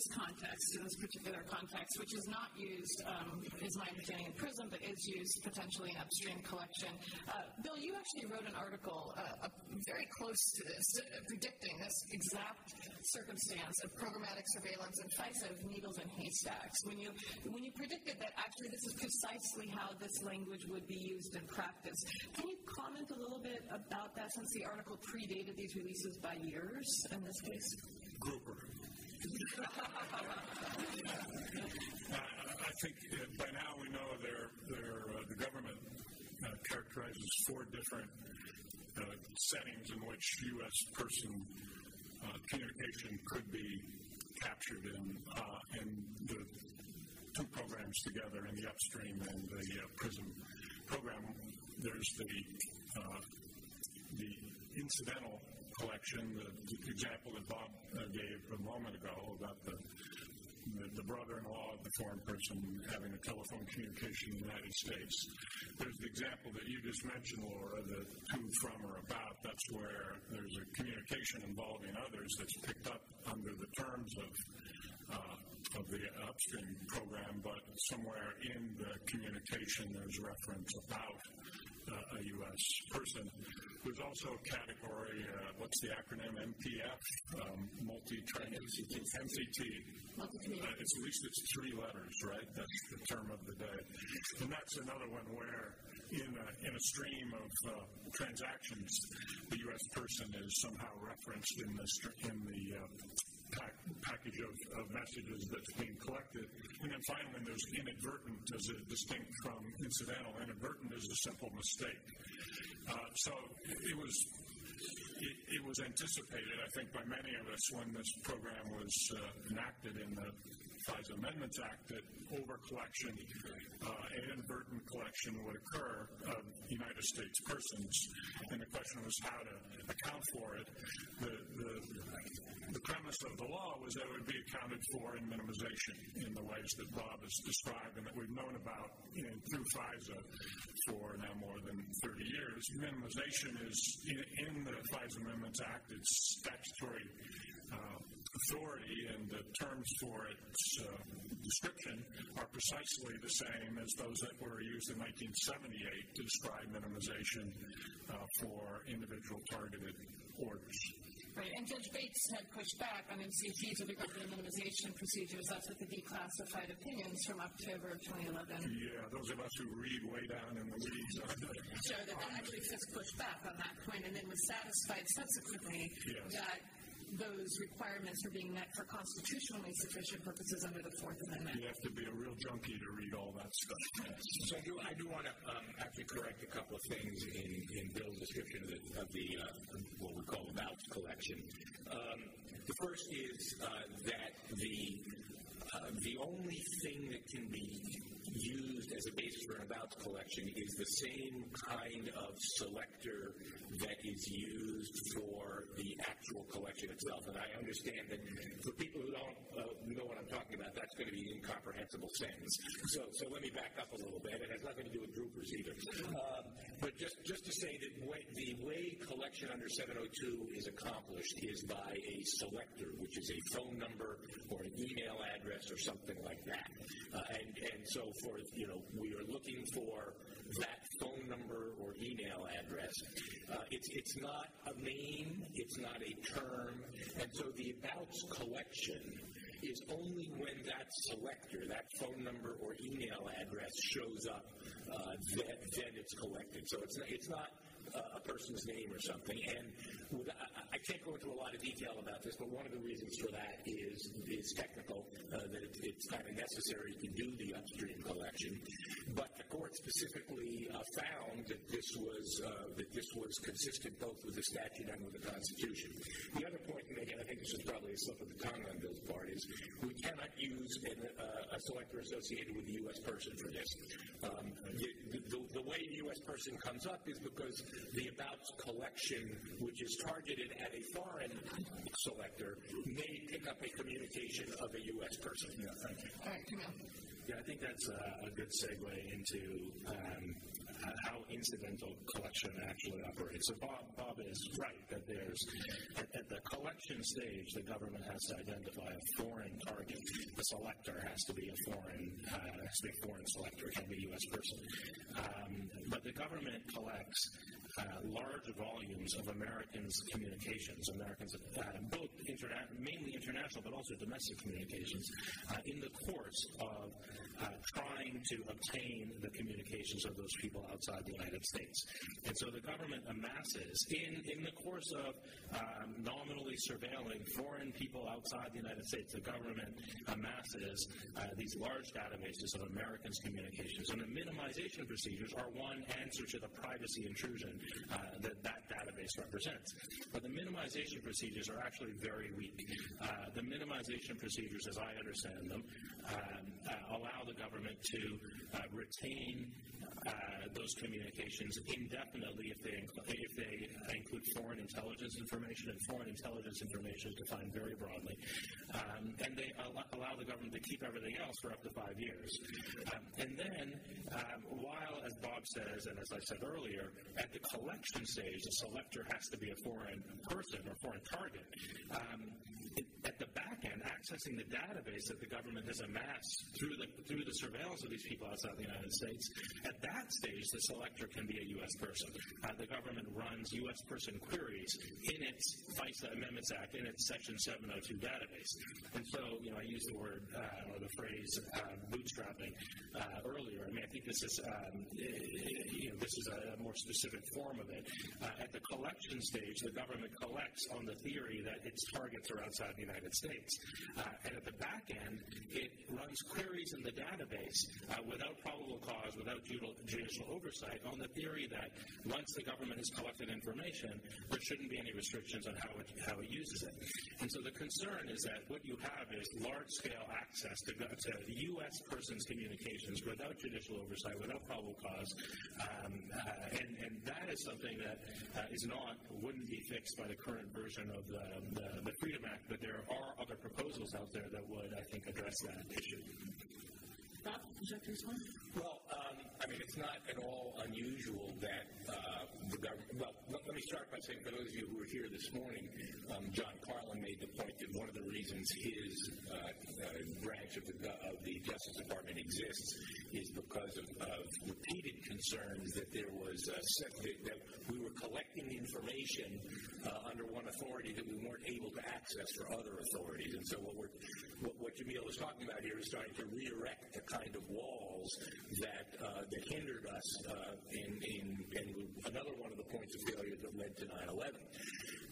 this context, in this particular context, which is not used, um, is my understanding, in PRISM, but is used potentially in upstream collection. Uh, Bill, you actually wrote an article uh, very close to this, uh, predicting this exact circumstance of programmatic surveillance and FISA of needles and haystacks. When you when you predicted that actually this is precisely how this language would be used in practice, can you comment a little bit about that since the article predated these releases by years in this case? Grouper. I think uh, by now we know they're, they're, uh, the government uh, characterizes four different uh, settings in which U.S. person uh, communication could be captured in, uh, in the two programs together in the upstream and the PRISM program. There's the the incidental collection, the, example that Bob uh, gave a moment ago about the, the, the brother-in-law of the foreign person having a telephone communication in the United States. There's the example that you just mentioned, Laura, the to, from, or about. That's where there's a communication involving others that's picked up under the terms of uh, of the upstream program, but somewhere in the communication there's reference about uh, a U.S. person. There's also a category, uh, what's the acronym, MPF, um, multi-train, MCT. Uh, it's, at least it's three letters, right? That's the term of the day. And that's another one where in a, in a stream of uh, transactions, the U.S. person is somehow referenced in the, in the uh, pack, package of, of, messages that's being collected. And then finally, there's inadvertent as a distinct from incidental. Inadvertent is a simple mistake. Uh, so it was it, it, was anticipated, I think, by many of us when this program was uh, enacted in the FISA Amendments Act that over collection uh, and inadvertent collection would occur of United States persons. And the question was how to account for it. The, the, the premise of the law was that it would be accounted for in minimization in the ways that Bob has described and that we've known about through FISA for now more than 30 years. Minimization is in, in the FISA Amendments Act, it's statutory uh, authority, and the terms for its uh, description are precisely the same as those that were used in 1978 to describe minimization uh, for individual targeted orders. Right, and Judge Bates had pushed back on MCTs with regard to the minimization procedures. That's with the declassified opinions from October of 2011. Yeah, those of us who read way down in the weeds show that that actually just pushed back on that point and then was satisfied subsequently yes. that those requirements are being met for constitutionally sufficient purposes under the Fourth Amendment. You have to be a real junkie to read all that stuff. So I do, I do want to um, actually correct a couple of things in, in Bill's description of the, of the uh, what we call the about collection. Um, the first is uh, that the the only thing that can be used as a basis for an about collection is the same kind of selector that is used for the actual collection itself. And I understand that for people who don't uh, know what I'm talking about, that's incomprehensible sentence. So, so let me back up a little bit. It has nothing to do with groupers either. Um, but just, just to say that the way collection under 702 is accomplished is by a selector, which is a phone number or an email address or something like that. Uh, and, and so for, you know, we are looking for that phone number or email address. Uh, it's, it's not a name, it's not a term, and so the abouts collection is only when that selector, that phone number or email address shows up, uh, that then it's collected. So it's it's not a person's name or something. And with, I, I, can't go into a lot of detail about this, but one of the reasons for that is is technical, uh, that it, it's kind of necessary to do the upstream collection. But court specifically uh, found that this was uh, that this was consistent both with the statute and with the Constitution. The other point, and again, I think this is probably a slip of the tongue on Bill's part, is we cannot use an, uh, a selector associated with a U.S. person for this. Um, the, the, the way a U.S. person comes up is because the about collection, which is targeted at a foreign selector, may pick up a communication of a U.S. person. Yeah, thank you. All right, Jameel. Yeah, I think that's a, a good segue into um, how incidental collection actually operates. So Bob, Bob is right that there's at, at, the collection stage, the government has to identify a foreign target. The selector has to be a foreign, uh, has to be a foreign selector. It can be a U.S. person. Um, but the government collects uh, large volumes of Americans' communications, Americans, uh, both interna- mainly international but also domestic communications, uh, in the course of uh, trying to obtain the communications of those people outside the United States. And so the government amasses, in, in the course of um, nominally surveilling foreign people outside the United States, the government amasses uh, these large databases of Americans' communications. And the minimization procedures are one answer to the privacy intrusion uh, that that database represents. But the minimization procedures are actually very weak. Uh, the minimization procedures, as I understand them, um, uh, allow the government to uh, retain those communications indefinitely if they, if they include foreign intelligence information, and foreign intelligence information is defined very broadly. Um, and they al- allow the government to keep everything else for up to five years. Um, and then, um, while, as Bob says, and as I said earlier, at the collection stage, the selector has to be a foreign person or foreign target. Um, at the back end, accessing the database that the government has amassed through the through the surveillance of these people outside the United States, at that stage, the selector can be a U.S. person. Uh, the government runs U.S. person queries in its FISA Amendments Act, in its Section 702 database. And so, you know, I used the word uh, or the phrase uh, bootstrapping uh, earlier. I mean, I think this is um, you know, this is a more specific form of it. Uh, at the collection stage, the government collects on the theory that its targets are outside the United States. And at the back end, it runs queries in the database without probable cause, without judicial oversight, on the theory that once the government has collected information, there shouldn't be any restrictions on how it, how it uses it. And so the concern is that what you have is large-scale access to, to U.S. persons' communications without judicial oversight, without probable cause, um, uh, and, and that is something that uh, is not, wouldn't be fixed by the current version of the, the, the Freedom Act, but there are other proposals out there that would, I think, address that issue. Bob, would you like to? Well, I mean, it's not at all unusual that uh, the government. Well, let, me start by saying, for those of you who were here this morning, um, John Carlin made the point that one of the reasons his uh, uh, branch of the, of the Justice Department exists is because of, of repeated concerns that there was that, that we were collecting information uh, under one authority that we weren't able to access for other authorities. And so, what we're what, what Jameel is talking about here is starting to re-erect the kind of walls that uh, that hindered us uh, in, in, in another one of the points of failure that led to 9/11.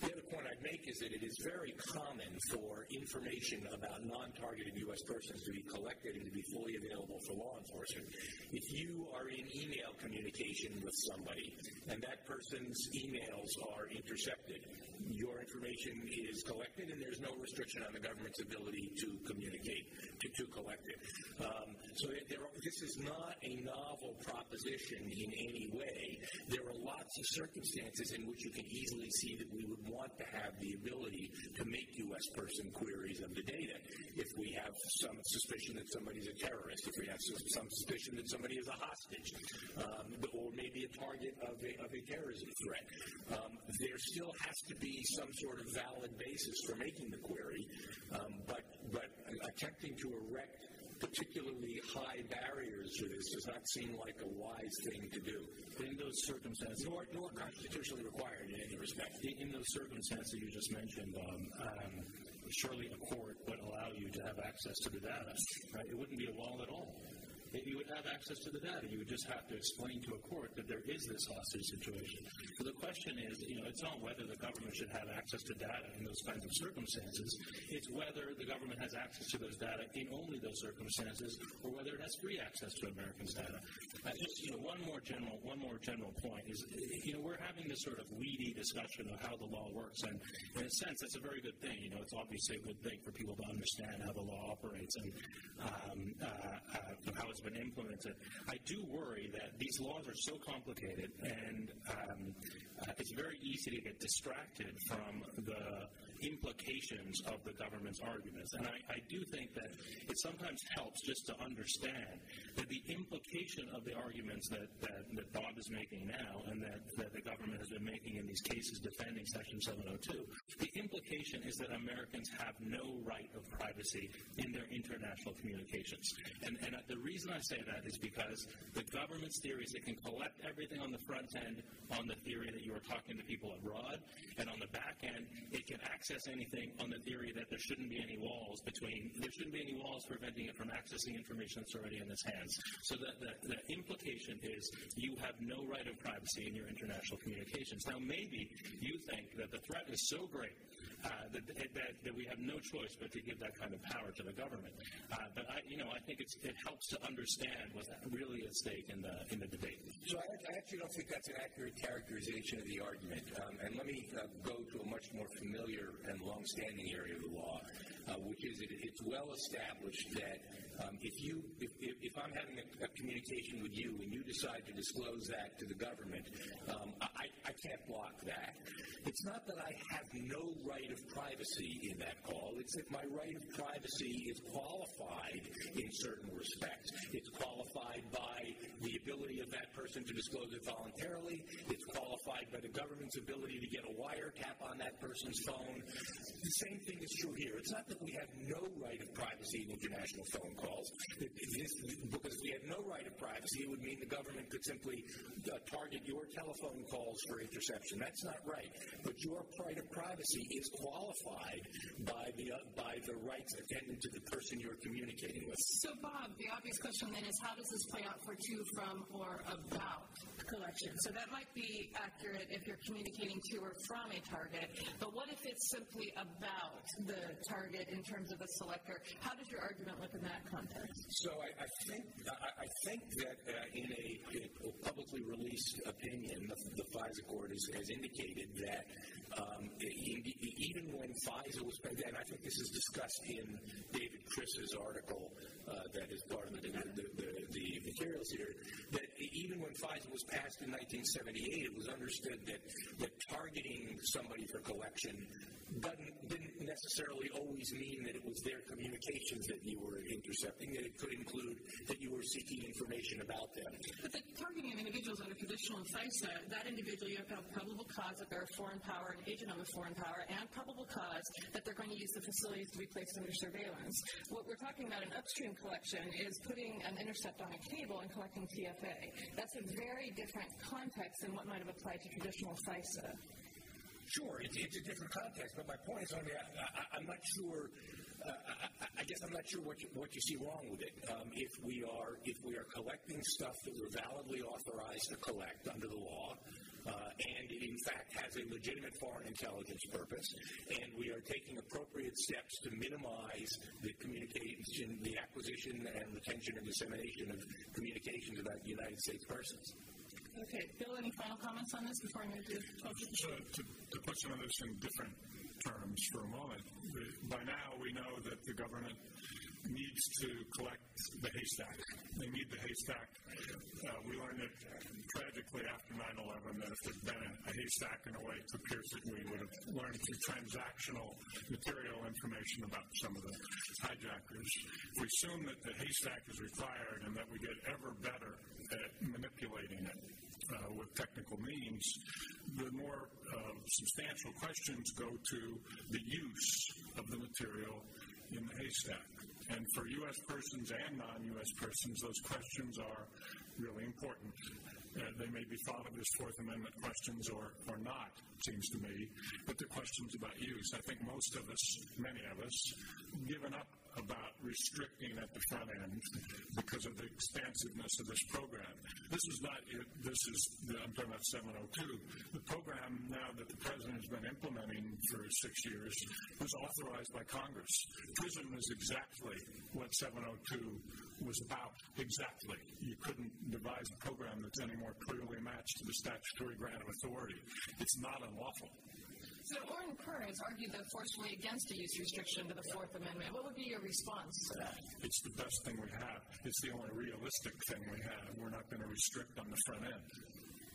The other point I'd make is that it is very common for information about non-targeted U.S. persons to be collected and to be fully available for law enforcement. If you are in email communication with somebody and that person's emails are intercepted, your information is collected and there's no restriction on the government's ability to communicate, to, to collect it. Um, so there, this is not a novel proposition in any way. There are lots of circumstances in which you can easily see that we would want to have the ability to make U.S. person queries of the data. If we have some suspicion that somebody's a terrorist, if we have some suspicion that somebody is a hostage, um, or maybe a target of a, of a terrorism threat, um, there still has to be some sort of valid basis for making the query. Um, but, but attempting to erect particularly high barriers for this does not seem like a wise thing to do. In those circumstances, nor, nor constitutionally required in any respect. In, those circumstances you just mentioned, um, um, surely a court would allow you to have access to the data. Right? It wouldn't be a wall at all you would have access to the data. You would just have to explain to a court that there is this hostage situation. So the question is, you know, it's not whether the government should have access to data in those kinds of circumstances. It's whether the government has access to those data in only those circumstances, or whether it has free access to Americans' data. Uh, just you know, one more general, one more general point is, you know, we're having this sort of weedy discussion of how the law works, and in a sense, that's a very good thing. You know, it's obviously a good thing for people to understand how the law operates and um, uh, uh, how it's been implemented. I do worry that these laws are so complicated and um, uh, it's very easy to get distracted from the implications of the government's arguments. And I, I do think that it sometimes helps just to understand that the implication of the arguments that, that, that Bob is making now and that, that the government has been making in these cases defending Section 702, the implication is that Americans have no right of privacy in their international communications. And, and the reason I say that is because the government's theory is it can collect everything on the front end on the theory that you are talking to people abroad, and on the back end, it can access anything on the theory that there shouldn't be any walls between, there shouldn't be any walls preventing it from accessing information that's already in its hands. So the, the, the implication is you have no right of privacy in your international communications. Now, maybe you think that the threat is so great uh, that, that, that we have no choice but to give that kind of power to the government. Uh, but I, you know, I think it helps to understand what's really at stake in the in the debate. So I, I actually don't think that's an accurate characterization of the argument. Um, and let me uh, go to a much more familiar and long-standing area of the law, uh, which is it, it's well established that um, if you if, if I'm having a, a, communication with you and you decide to disclose that to the government, um, I, I can't block that. It's not that I have no right of privacy in that call. It's that my right of privacy is qualified in certain respects. It's qualified by the ability of that person to disclose it voluntarily. It's qualified by the government's ability to get a wiretap on that person's phone. The same thing is true here. It's not that we have no right of privacy in international phone calls. This, because if we had no right of privacy, it would mean the government could simply uh, target your telephone calls for interception. That's not right. But your right of privacy is qualified by the uh, by the rights attendant to the person you're communicating with. So, Bob, the obvious question then is how does this play out for to, from, or about collection? So that might be accurate if you're communicating to or from a target, but what if it's simply about the target in terms of a selector? How does your argument look in that context? So I, I think I, I, think that uh, in a, a, publicly released opinion, the, the FISA court has, has indicated that um, even when FISA was, and I think this is discussed in David Kris's article uh, that is part of the, the, the, the materials here, that even when FISA was passed in 1978, it was understood that, that targeting somebody for collection didn't necessarily always mean that it was their communications that you were intercepting, that it could include that you were seeking information about them. But the targeting of individuals under traditional FISA, that individual, you have to have probable cause that they're a foreign power, an agent of a foreign power, and probable cause that they're going to use the facilities to be placed under surveillance. What we're talking about in upstream collection is putting an intercept on a cable and collecting TFA. That's a very different context than what might have applied to traditional FISA. Sure, it's, it's a different context, but my point is only I, am not sure. Uh, I, I, guess I'm not sure what you, what you see wrong with it. Um, if we are if we are collecting stuff that we're validly authorized to collect under the law, Uh, and it in fact has a legitimate foreign intelligence purpose, and we are taking appropriate steps to minimize the communication, the acquisition and retention and dissemination of communications about United States persons. Okay. Bill, any final comments on this before I move to So to, to put some of this in different terms for a moment, uh, by now we know that the government needs to collect the haystack. They need the haystack. Uh, we learned tragically after 9 11 that if there had been a haystack in a way to pierce it, we would have learned some transactional material information about some of the hijackers. We assume that the haystack is required and that we get ever better at manipulating it uh, with technical means, the more uh, substantial questions go to the use of the material in the haystack. And for U.S. persons and non U.S. persons, those questions are really important. Uh, they may be thought of as Fourth Amendment questions or, or not, it seems to me, but the questions about use. I think most of us, many of us, given up about restricting at the front end because of the expansiveness of this program. This is not it. This is, I'm talking about 702. The program now that the president has been implementing for six years was authorized by Congress. PRISM is exactly what 702 was about. Exactly. You couldn't devise a program that's any more clearly matched to the statutory grant of authority. It's not unlawful. So Orin Kerr has argued that forcefully against a use restriction to the Fourth Amendment. What would be your response to that? It's the best thing we have. It's the only realistic thing we have. We're not going to restrict on the front end.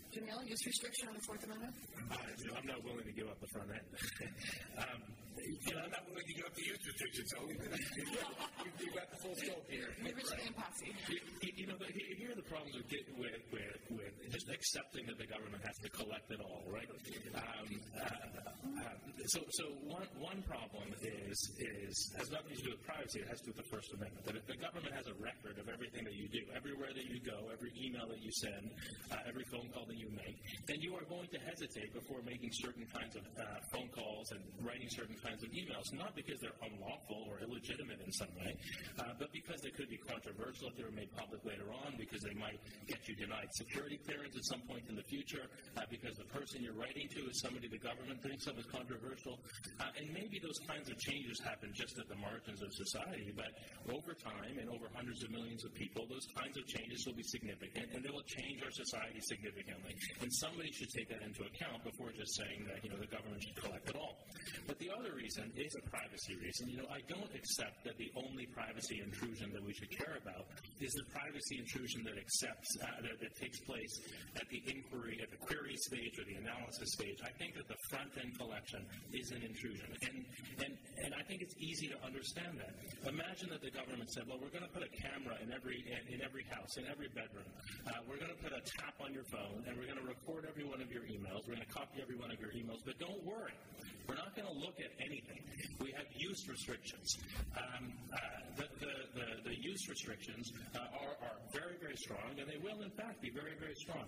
Jameel, use restriction on the Fourth Amendment? Uh, I'm not willing to give up the front end. um, about the use restrictions, so you've got the full scope here. Richmond and Passy. You, you know, here are the problems with, with, with, with just accepting that the government has to collect it all, right? Um, uh, uh, so, so one, one problem is is has nothing to do with privacy. It has to do with the First Amendment. That if the government has a record of everything that you do, everywhere that you go, every email that you send, uh, every phone call that you make, then you are going to hesitate before making certain kinds of uh, phone calls and writing certain kinds of emails, not because they're unlawful or illegitimate in some way, uh, but because they could be controversial if they were made public later on, because they might get you denied security clearance at some point in the future, uh, because the person you're writing to is somebody the government thinks of as controversial. Uh, and maybe those kinds of changes happen just at the margins of society, but over time and over hundreds of millions of people, those kinds of changes will be significant and they will change our society significantly. And somebody should take that into account before just saying that, you know, the government should collect it all. But the other reason is a privacy reason. You know, I don't accept that the only privacy intrusion that we should care about is the privacy intrusion that accepts uh, that, that takes place at the inquiry, at the query stage or the analysis stage. I think that the front end collection is an intrusion, and and and I think it's easy to understand that. Imagine that the government said, "Well, we're going to put a camera in every in, in every house, in every bedroom. Uh, we're going to put a tap on your phone, and we're going to record every one of your emails. We're going to copy every one of your emails, but don't worry, we're not going to look at anything. We have use restrictions. Um, uh, the, the, the, the, use restrictions uh, are, are very, very strong, and they will, in fact, be very, very strong.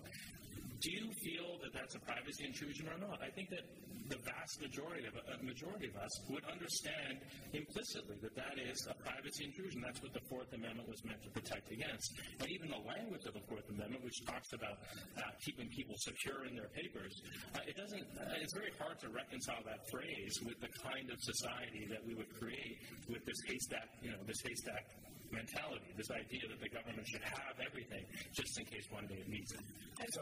Do you feel that that's a privacy intrusion or not? I think that the vast majority of, a majority of us would understand implicitly that that is a privacy intrusion. That's what the Fourth Amendment was meant to protect against. And even the language of the Fourth Amendment, which talks about uh, keeping people secure in their papers, uh, it doesn't. Uh, it's very hard to reconcile that phrase with the kind of society that we would create with this haystack, you know, this haystack mentality, this idea that the government should have everything just in case one day it needs it. And so,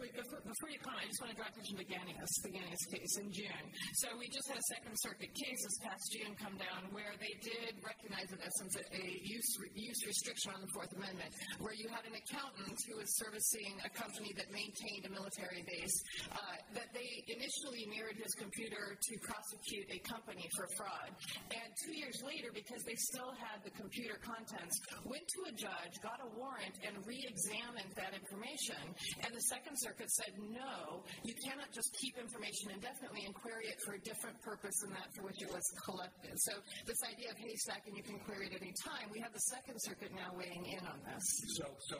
wait, before, before, you comment, I just want to draw attention to Ganias, the Ganias case in June. So we just had a Second Circuit case this past June come down where they did recognize, in essence, a, a use, use restriction on the Fourth Amendment, where you had an accountant who was servicing a company that maintained a military base, uh, that they initially mirrored his computer to prosecute a company for fraud. And two years later, because they still had the computer contents, went to a judge, got a warrant, and re examined that information. And the Second Circuit said, no, you cannot just keep information indefinitely and query it for a different purpose than that for which it was collected. So, this idea of haystack and you can query it any time, we have the Second Circuit now weighing in on this. So, so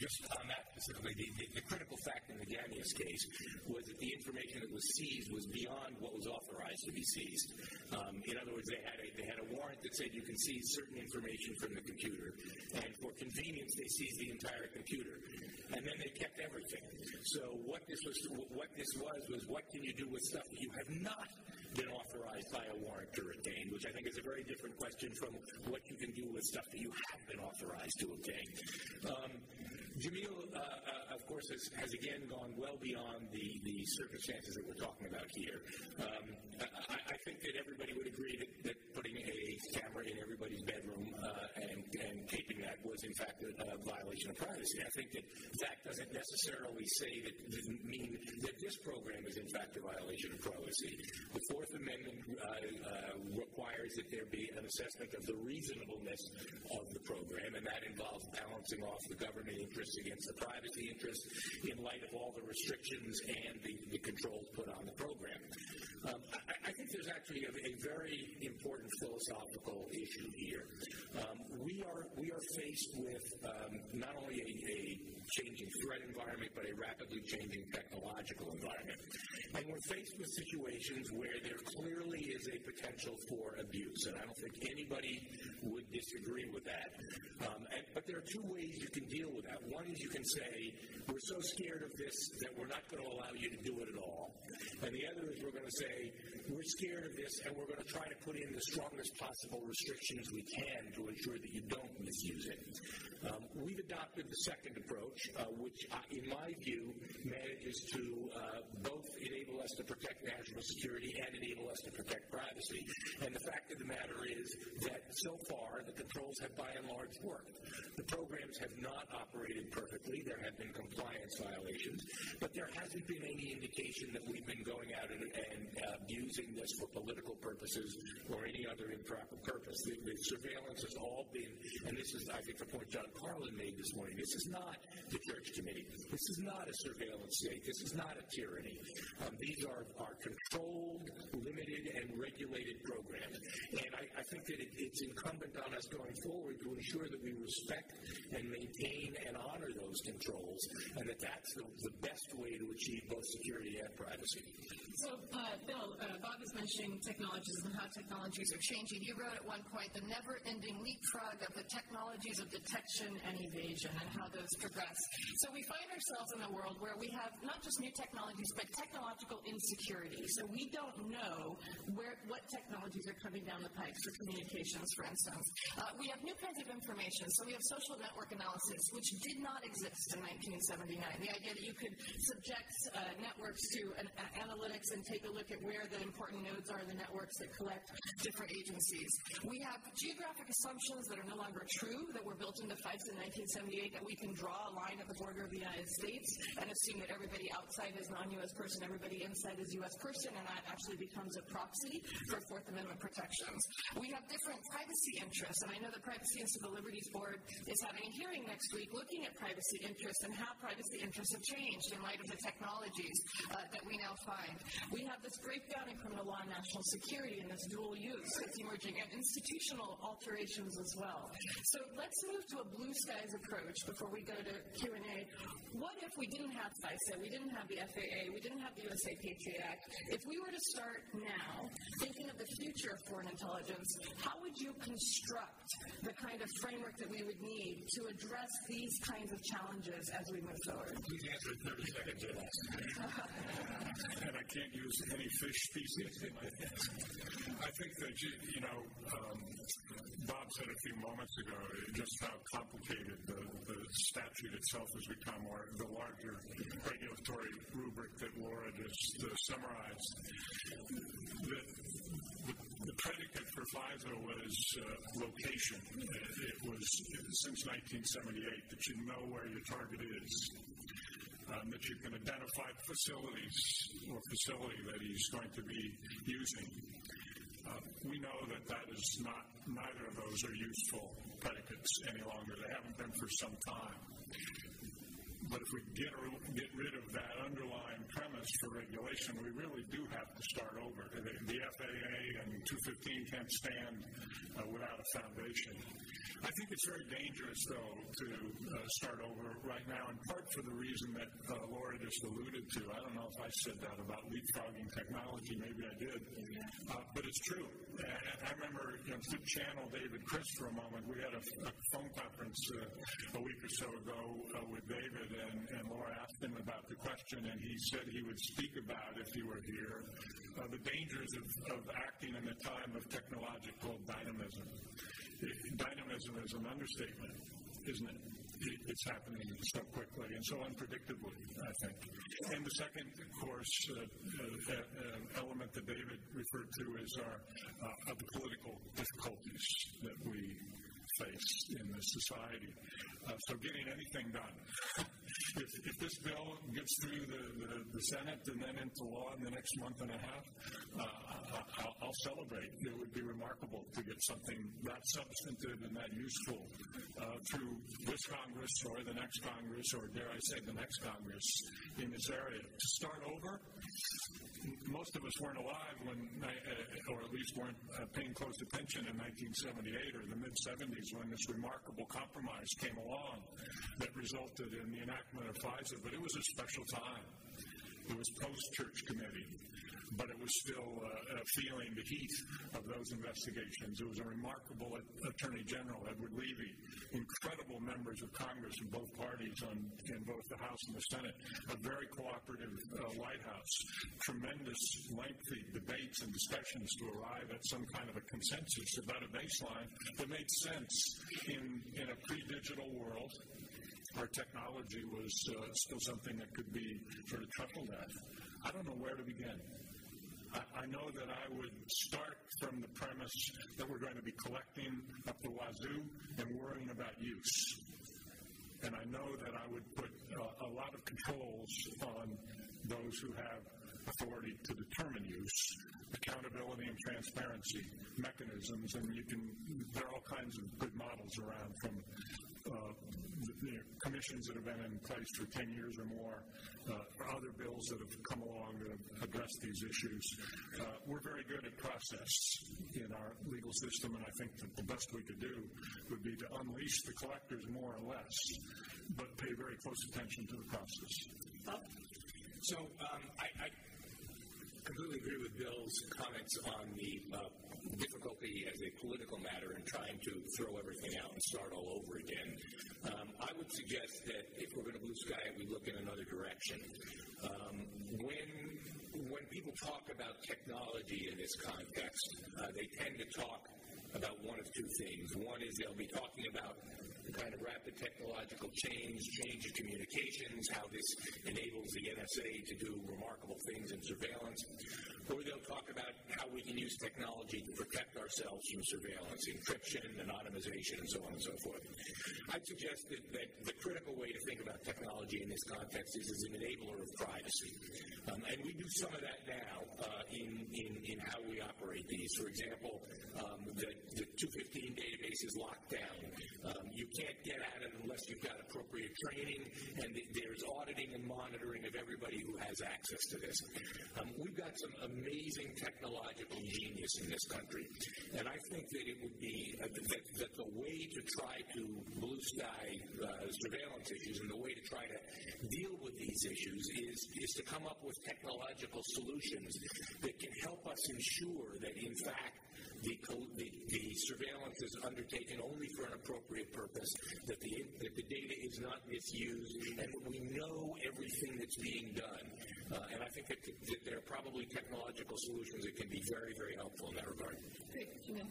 just on that specifically, the, the, the critical fact in the Ganias case was that the information that was seized was beyond what was authorized to be seized. Um, in other words, they had, a, they had a warrant that said you can seize certain information from the computer, and for convenience, they seized the entire computer, and then they kept everything. So what this was, what this was, was what can you do with stuff that you have not been authorized by a warrant to retain, which I think is a very different question from what you can do with stuff that you have been authorized to obtain. Um, Jameel, uh, uh, of course, has, has, again gone well beyond the, the circumstances that we're talking about here. Um, I, I, think that everybody would agree that, that putting a camera in everybody's bedroom uh, and, and taping that was, in fact, a, a, violation of privacy. I think that that doesn't necessarily say that doesn't mean that this program is, in fact, a violation of privacy. The Fourth Amendment uh, uh, requires that there be an assessment of the reasonableness of the program, and that involves balancing off the government interest interests against the privacy interests in light of all the restrictions and the, the controls put on the program. Um, I, I, think there's actually a, a, very important philosophical issue here. Um, we are we are faced with um, not only a, a changing threat environment, but a rapidly changing technological environment. And we're faced with situations where there clearly is a potential for abuse, and I don't think anybody would disagree with that. Um, and, but there are two ways you can deal with that. One is you can say, we're so scared of this that we're not going to allow you to do it at all. And the other is we're going to say, we're scared of this and we're going to try to put in the strongest possible restrictions we can to ensure that you don't misuse it. Um, we've adopted the second approach, uh, which, uh, in my view, manages to uh, both enable us to protect national security and enable us to protect privacy. And the fact of the matter is that so far the controls have by and large worked. The programs have not operated perfectly. There have been compliance violations, but there hasn't been any indication that we've been going out and, and using this for political purposes or any other improper purpose. The, the surveillance has all been, and this is, I think, the point John Carlin made this morning. This is not the church committee. This is not a surveillance state. This is not a tyranny. Um, these are, are controlled, limited, and regulated programs. And I, I think that it, it's incumbent on us going forward to ensure that we respect and maintain and honor those controls, and that that's the, the best way to achieve both security and privacy. So, uh, Bill, uh, Bob is mentioning technologies and how technologies are changing. You wrote at one point the never-ending leapfrog of the technologies of detection and evasion and how those progress. So we find ourselves in a world where we have not just new technologies, but technological insecurity. So we don't know where what technologies are coming down the pipes for communications, for instance. Uh, we have new kinds of information. So we have social network analysis, which did not exist in 1979. The idea that you could subject uh, networks to an, uh, analytics and take a look at where the important nodes are in the networks that collect different agencies. We have geographic assumptions that are no longer true that were built into FISA in 1978 that we can draw a line at the border of the United States and assume that everybody outside is non-U.S. person, everybody inside is U.S. person, and that actually becomes a proxy for Fourth Amendment protections. We have different privacy interests, and I know the Privacy and Civil Liberties Board is having a hearing next week looking at privacy interests and how privacy interests have changed in light of the technologies uh, that we now find. We have this breakdown in criminal law and national security and this dual use that's emerging, and institutional alterations as well. So let's move to a blue skies approach before we go to Q&A. What if we didn't have FISA, we didn't have the FAA, we didn't have the USA Patriot Act? If we were to start now thinking of the future of foreign intelligence, how would you construct the kind of framework that we would need to address these kinds of challenges as we move forward? Please answer in 30 seconds or less. And I can't use any fish species in my answer. I think that, you, know, um, Bob said a few moments ago just how complicated the, the statute itself has become, or the larger regulatory rubric that Laura just uh, summarized. The, the, the, predicate for FISA was uh, location. It was since 1978 that you know where your target is. Um, that you can identify facilities or facility that he's going to be using. Uh, we know that that is not, neither of those are useful predicates any longer. They haven't been for some time. But if we get, get rid of that underlying premise for regulation, we really do have to start over. The, the FAA and 215 can't stand uh, without a foundation. I think it's very dangerous, though, to uh, start over right now, in part for the reason that uh, Laura just alluded to. I don't know if I said that about leapfrogging technology. Maybe I did. Uh, but it's true. And I remember you know, to channel David Kris for a moment. We had a, a phone conference uh, a week or so ago uh, with David, and, and Laura asked him about the question, and he said he would speak about, if he were here, uh, the dangers of, of acting in a time of technological dynamism. Dynamism is an understatement, isn't it? It's happening so quickly and so unpredictably, I think. And the second, of course, uh, uh, uh, element that David referred to is our uh, the political difficulties that we face in this society. Uh, so getting anything done. if, if this bill gets through the, the, the, Senate and then into law in the next month and a half, uh, I'll, I'll, celebrate. It would be remarkable to get something that substantive and that useful uh, through this Congress or the next Congress, or dare I say the next Congress in this area. To start over, most of us weren't alive when, uh, or at least weren't uh, paying close attention in 1978 or the mid 70s when this remarkable compromise came along that resulted in the enactment of FISA. But it was a special time. It was post church committee but it was still uh, feeling the heat of those investigations. It was a remarkable Attorney General, Edward Levi, incredible members of Congress in both parties on, in both the House and the Senate, a very cooperative uh, White House, tremendous lengthy debates and discussions to arrive at some kind of a consensus about a baseline that made sense in, in a pre-digital world our technology was uh, still something that could be sort of chuckled at. I don't know where to begin. I, I know that I would start from the premise that we're going to be collecting up the wazoo and worrying about use. And I know that I would put uh, a lot of controls on those who have authority to determine use accountability and transparency mechanisms, and you can. There are all kinds of good models around from uh, the, the commissions that have been in place for 10 years or more, uh, other bills that have come along that have addressed these issues. Uh, we're very good at process in our legal system, and I think that the best we could do would be to unleash the collectors more or less, but pay very close attention to the process. So um, I, I, completely agree with Bill's comments on the uh, difficulty as a political matter in trying to throw everything out and start all over again. Um, I would suggest that if we're going to blue sky we look in another direction. Um, when when people talk about technology in this context, uh, they tend to talk about one of two things. One is they'll be talking about the kind of rapid technological change, change in communications, how this enables the NSA to do remarkable things in surveillance. Or they'll talk about how we can use technology to protect ourselves from surveillance, encryption, anonymization, and so on and so forth. I'd suggest that, that the critical way to think about technology in this context is as an enabler of privacy. Um, and we do some of that now uh, in, in, in how we operate these. For example, um, the, the 215 database is locked down. Um, you can't get at it unless you've got appropriate training, and there's auditing and monitoring of everybody who has access to this. Um, we've got some amazing technological genius in this country, and I think that it would be uh, that, that the way to try to blue sky uh, surveillance issues and the way to try to deal with these issues is is to come up with technological solutions that can help us ensure that in fact the, the, the, surveillance is undertaken only for an appropriate purpose, that the, that the data is not misused, and that we know everything that's being done. Uh, and I think that, that, there are probably technological solutions that can be very, very helpful in that regard. Great. You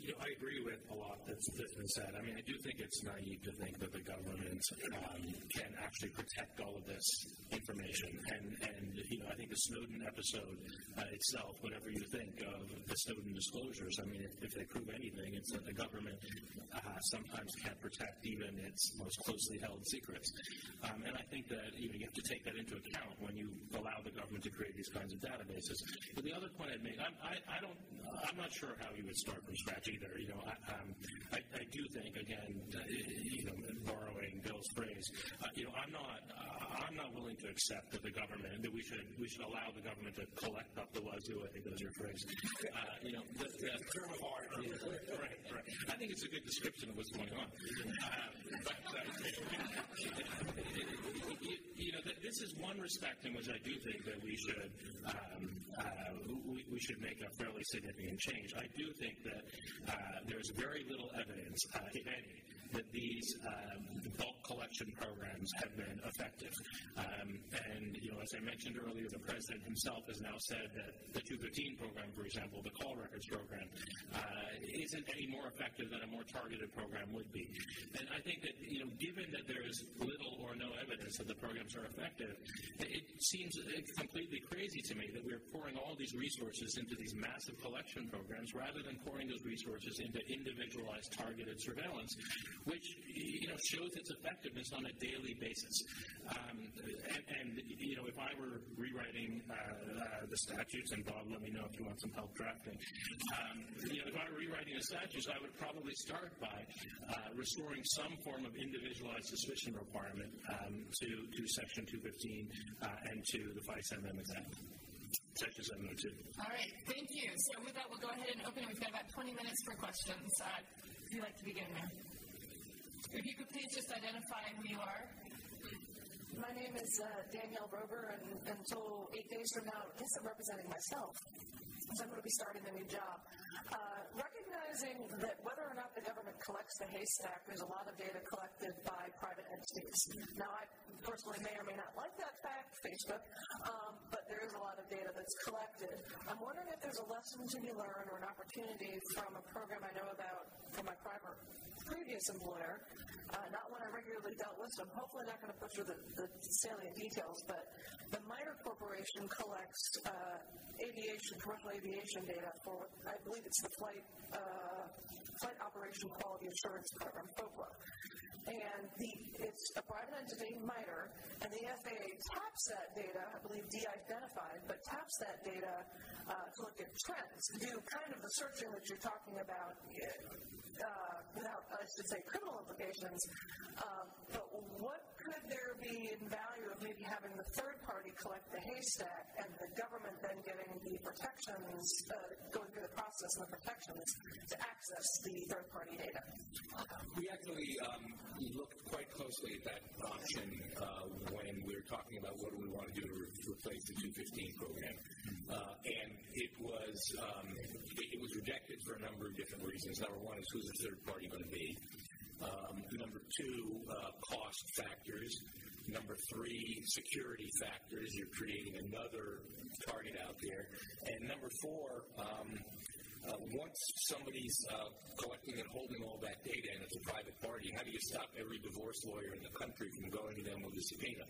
I agree with a lot that's, that's been said. I mean, I do think it's naive to think that the government um, can actually protect all of this information. And, and you know, I think the Snowden episode uh, itself, whatever you think of the Snowden disclosures, I mean, if, if they prove anything, it's that the government uh, sometimes can't protect even its most closely held secrets. Um, and I think that you, know, you have to take that into account when you allow the government to create these kinds of databases. But the other point I'd make, I'm, I, I don't, I'm not sure how you would start from scratch either. You know, I, um, I, I do think again, uh, you know, borrowing Bill's phrase, uh, you know, I'm not, uh, I'm not willing to accept that the government that we should we should allow the government to collect up the wazoo. I think those are your phrase. Uh, you know, the, the term of art. Right, right. I think it's a good description of what's going on. Uh, but uh, you, you, know, this is one respect in which I do think that we should um, we, we, should make a fairly significant change. I do think that there's very little evidence, if any, that these um, bulk collection programs have been effective. Um, and, you know, as I mentioned earlier, the president himself has now said that the 215 program, for example, the call records program, uh, isn't any more effective than a more targeted program would be. And I think that, you know, given that there is little or no evidence that the programs are effective, it seems completely crazy to me that we're pouring all these resources into these massive collection programs rather than pouring those resources into individualized targeted surveillance, which you know shows its effectiveness on a daily basis. Um, and, and, you know, if I were rewriting uh, uh, the statutes, and Bob, let me know if you want some help drafting. Um, you know, if I were rewriting the statutes, I would probably start by uh, restoring some form of individualized suspicion requirement um, to to Section 215 uh, and to the FISA Amendment Act. Section 702. All right, thank you. So with that, we'll go ahead and open. We've got about 20 minutes for questions. Uh, if you'd like to begin there. If you could please just identify who you are. My name is uh, Danielle Rober, and until eight days from now, I guess I'm representing myself. So I'm going to be starting a new job. Uh, recognizing that whether or not the government collects the haystack, there's a lot of data collected by private entities. Now, I personally may or may not like that fact, Facebook, um, but there is a lot of data that's collected. I'm wondering if there's a lesson to be learned or an opportunity from a program I know about from my private previous employer, uh, not one I regularly dealt with, so I'm hopefully not going to push through the, the salient details, but the MITRE Corporation collects uh, aviation, commercial aviation data for, I believe it's the Flight, uh, Flight Operation Quality Assurance Program, FOQA. and the, it's a private entity, MITRE, and the FAA taps that data, I believe de-identified, but taps that data uh, to look at trends, to do kind of the searching that you're talking about uh, without, I should say, criminal implications. Um, but what could there be in value of maybe having the third party collect the haystack and the government then getting the protections, uh, going through the process and the protections to access the third party data? We actually um, looked quite closely at that option uh, when we were talking about what do we want to do to re- replace the 215 program. Uh, and it was um, it, it was rejected for a number of different reasons. Number one is who's the third party going to be? Um, number two, uh, cost factors. Number three, security factors. You're creating another target out there. And number four, um, uh, once somebody's uh, collecting and holding all that data and it's a private party, how do you stop every divorce lawyer in the country from going to them with a subpoena?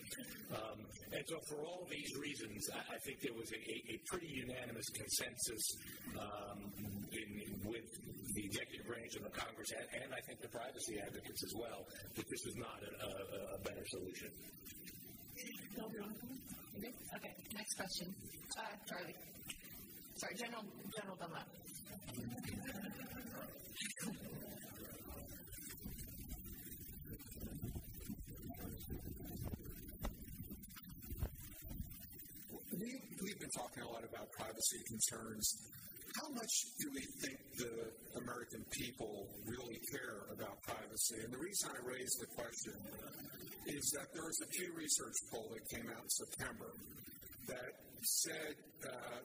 Um, and so, for all these reasons, I, I think there was a, a, a pretty unanimous consensus um, in, with the executive branch and the Congress, and, and, I think the privacy advocates as well, that this was not a, a, a better solution. Okay, next question. Uh, Charlie. Sorry, General General Dunlap. We, we've been talking a lot about privacy concerns. How much do we think the American people really care about privacy? And the reason I raise the question is that there was a Pew Research poll that came out in September that said uh,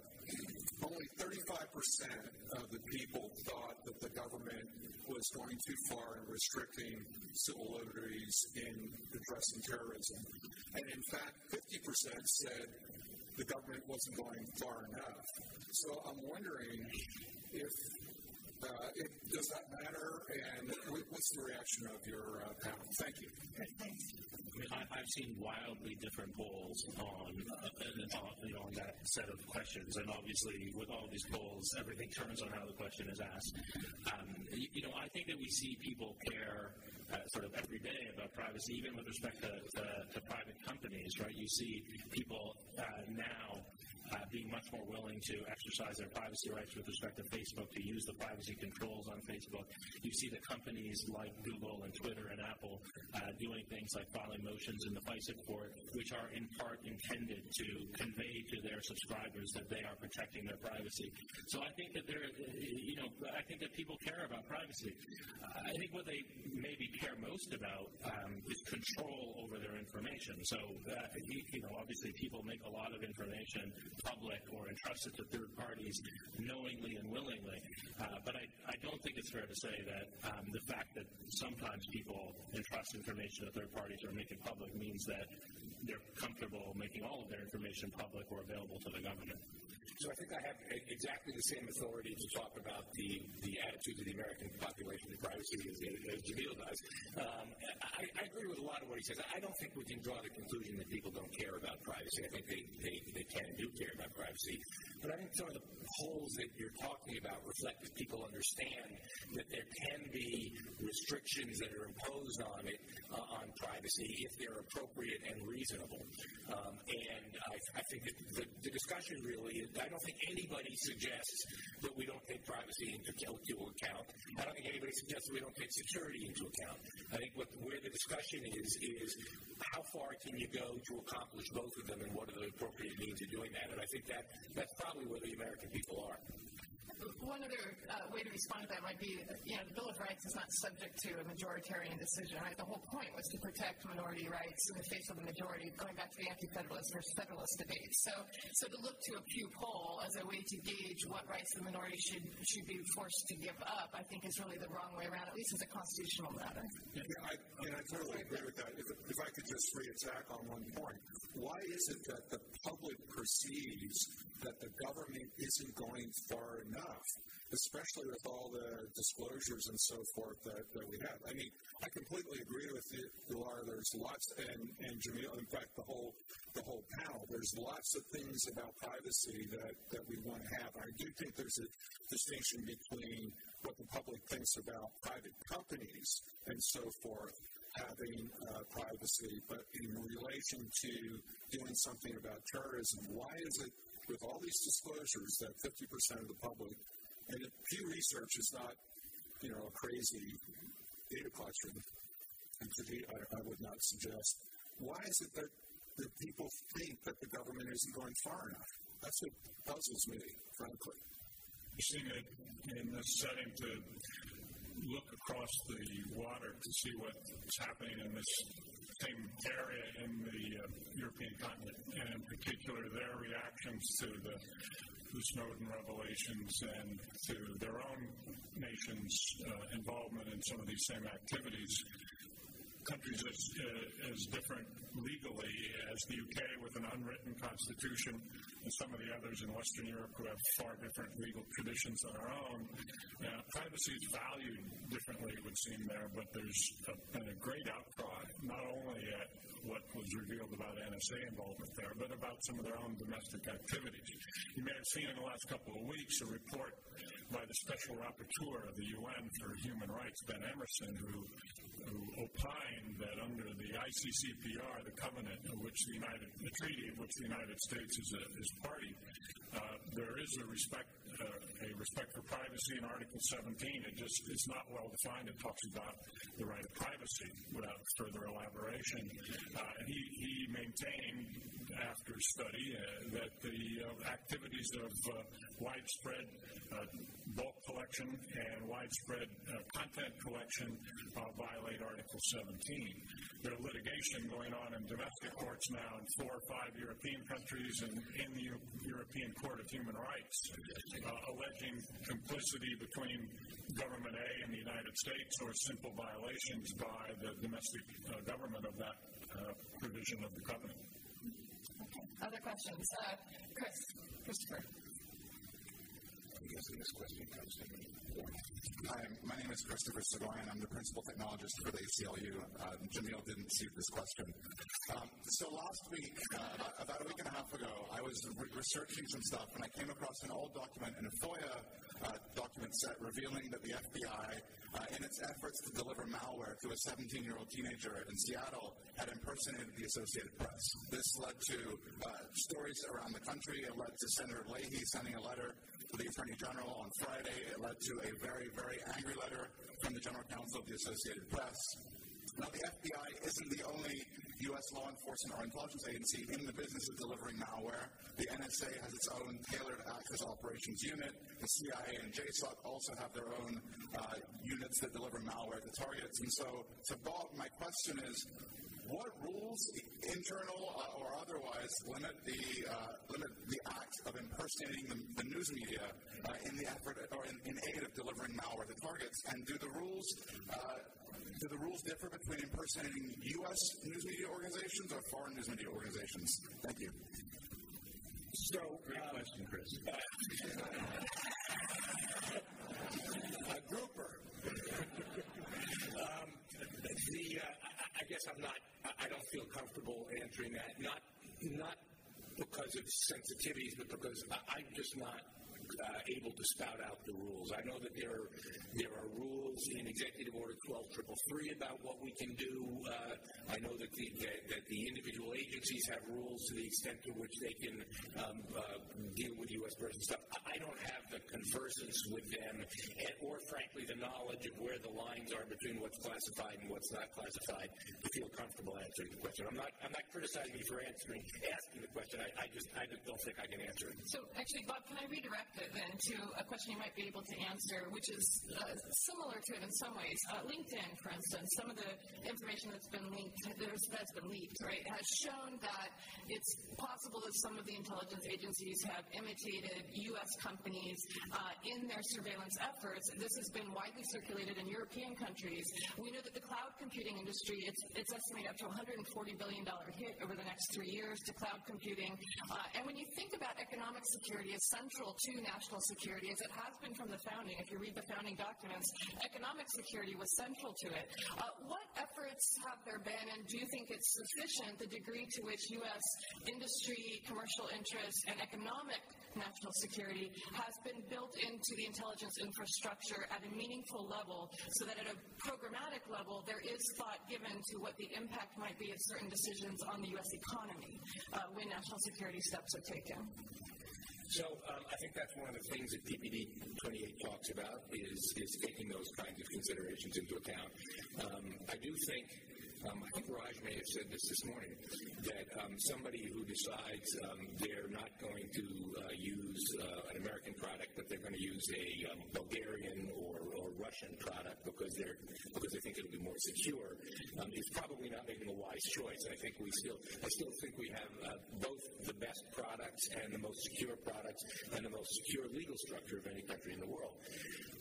only 35% of the people thought that the government was going too far in restricting civil liberties in addressing terrorism. And in fact, 50% said the government wasn't going far enough. So I'm wondering if, uh, if does that matter, and what's the reaction of your uh, panel? Thank you. I mean, I, have seen wildly different polls on, uh, on, you know, on that set of questions, and obviously with all these polls, everything turns on how the question is asked. Um, you, you, know, I think that we see people care uh, sort of every day about privacy, even with respect to, to, to private companies, right? You see people uh, now uh, being much more willing to exercise their privacy rights with respect to Facebook, to use the privacy controls on Facebook. You see the companies like Google and Twitter and Apple uh, doing things like filing motions in the FISA court, which are in part intended to convey to their subscribers that they are protecting their privacy. So I think that there, you know, I think that people care about privacy. I think what they maybe care most about um, is control over their information. So, uh, you know, obviously people make a lot of information public or entrusted to third parties knowingly and willingly. Uh, but I, I don't think it's fair to say that um, the fact that sometimes people entrust information to third parties or make it public means that they're comfortable making all of their information public or available to the government. So I think I have exactly the same authority to talk about the, the attitude of the American population to privacy as, as Jameel does. Um, I, I, agree with a lot of what he says. I don't think we can draw the conclusion that people don't care about privacy. I think they, they, they can do care about privacy. But I think some of the polls that you're talking about reflect that people understand that there can be restrictions that are imposed on it, uh, on privacy, if they're appropriate and reasonable. Um, and I, I, think that the, the discussion really is I don't think anybody suggests that we don't take privacy into, account. I don't think anybody suggests we don't take security into account. I think what, where the discussion is, is how far can you go to accomplish both of them and what are the appropriate means of doing that? And I think that that's probably where the American people are. One other uh, way to respond to that might be, you know, the Bill of Rights is not subject to a majoritarian decision, right? The whole point was to protect minority rights in the face of the majority, going back to the anti-federalist versus federalist debate. So, so to look to a Pew poll as a way to gauge what rights the minority should should be forced to give up, I think is really the wrong way around, at least as a constitutional matter. Yeah, I, and I totally agree with that. If, if I could just re-attack on one point, why is it that the public perceives that the government isn't going far enough, especially with all the disclosures and so forth that, that we have. I mean, I completely agree with you, Laura. There's lots, and, and Jameel, in fact, the whole the whole panel. There's lots of things about privacy that, that we want to have. I do think there's a distinction between what the public thinks about private companies and so forth having uh, privacy, but in relation to doing something about terrorism, why is it with all these disclosures that 50% of the public, and Pew Research is not, you know, a crazy data collection entity, I, I would not suggest. Why is it that, that people think that the government isn't going far enough? That's what puzzles me, frankly. You've seen it in this setting to look across the water to see what's happening in this same area in the uh, European continent, and in particular their reactions to the, the Snowden revelations and to their own nation's uh, involvement in some of these same activities countries as, uh, as different legally as the UK with an unwritten constitution and some of the others in Western Europe who have far different legal traditions than our own. Uh, privacy is valued differently, it would seem there, but there's a, been a great outcry, not only at what was revealed about NSA involvement there, but about some of their own domestic activities. You may have seen in the last couple of weeks a report by the Special Rapporteur of the UN for Human Rights, Ben Emmerson, who who opined that under the ICCPR, the covenant of which the United, the treaty of which the United States is, a, is party, uh, there is a respect, uh, a respect for privacy in Article 17. It just it's not well defined. It talks about the right of privacy without further elaboration. Uh, he, he maintained after study uh, that the uh, activities of uh, widespread bulk collection and widespread content collection violate Article 17. There's litigation going on in domestic courts now in four or five European countries and in the European Court of Human Rights, alleging complicity between government A and the United States or simple violations by the domestic government of that provision of the covenant. Other questions? Uh, Chris, Christopher. This question comes to me. Hi, my name is Christopher Soghoian. I'm the principal technologist for the ACLU. Uh, Jameel didn't see this question. Um, so last week, uh, about a week and a half ago, I was re- researching some stuff and I came across an old document in a FOIA uh, document set revealing that the FBI, uh, in its efforts to deliver malware to a 17 year old teenager in Seattle, had impersonated the Associated Press. This led to uh, stories around the country. It led to Senator Leahy sending a letter to the Attorney General on Friday. It led to a very, very angry letter from the General Counsel of the Associated Press. Now, the FBI isn't the only U.S. law enforcement or intelligence agency in the business of delivering malware. The NSA has its own tailored access operations unit. The CIA and JSOC also have their own uh, units that deliver malware to targets. And so, so Bob, my question is, what rules, internal uh, or otherwise, limit the uh, limit the act of impersonating the, the news media uh, in the effort or in, in, aid of delivering malware to targets? And do the rules uh, do the rules differ between impersonating U.S. news media organizations or foreign news media organizations? Thank you. So, great um, question, Chris. a grouper. um, the uh, I guess I'm not. I don't feel comfortable answering that. Not not because of sensitivities, but because I'm just not uh, able to spout out the rules. I know that there are, there are rules in Executive Order 12333 about what we can do. Uh, I know that the, that, that, the individual agencies have rules to the extent to which they can um, uh, deal with U.S. person stuff. I don't have the conversance with them, and, or frankly, the knowledge of where the lines are between what's classified and what's not classified to feel comfortable answering the question. I'm not. I'm not criticizing you for answering, asking the question. I, I just, I don't think I can answer it. So, actually, Bob, can I redirect then to a question you might be able to answer, which is uh, similar to it in some ways. Uh, LinkedIn, for instance, some of the information that's been leaked, that's been leaked, right, has shown that it's possible that some of the intelligence agencies have imitated U.S. companies uh, in their surveillance efforts. This has been widely circulated in European countries. We know that the cloud computing industry, it's, it's estimated up to $140 billion hit over the next three years to cloud computing. Uh, and when you think about economic security as central to national security, as it has been from the founding. If you read the founding documents, economic security was central to it. Uh, what efforts have there been, and do you think it's sufficient, the degree to which U.S. industry, commercial interests, and economic national security has been built into the intelligence infrastructure at a meaningful level so that at a programmatic level there is thought given to what the impact might be of certain decisions on the U.S. economy uh, when national security steps are taken? So um, I think that's one of the things that PPD 28 talks about is, is taking those kinds of considerations into account. Um, I do think um, I think Raj may have said this this morning that um, somebody who decides um, they're not going to uh, use uh, an American product, but they're going to use a um, Bulgarian or, Russian product because they're because they think it'll be more secure um, is probably not making a wise choice. I think we still I still think we have uh, both the best products and the most secure products and the most secure legal structure of any country in the world.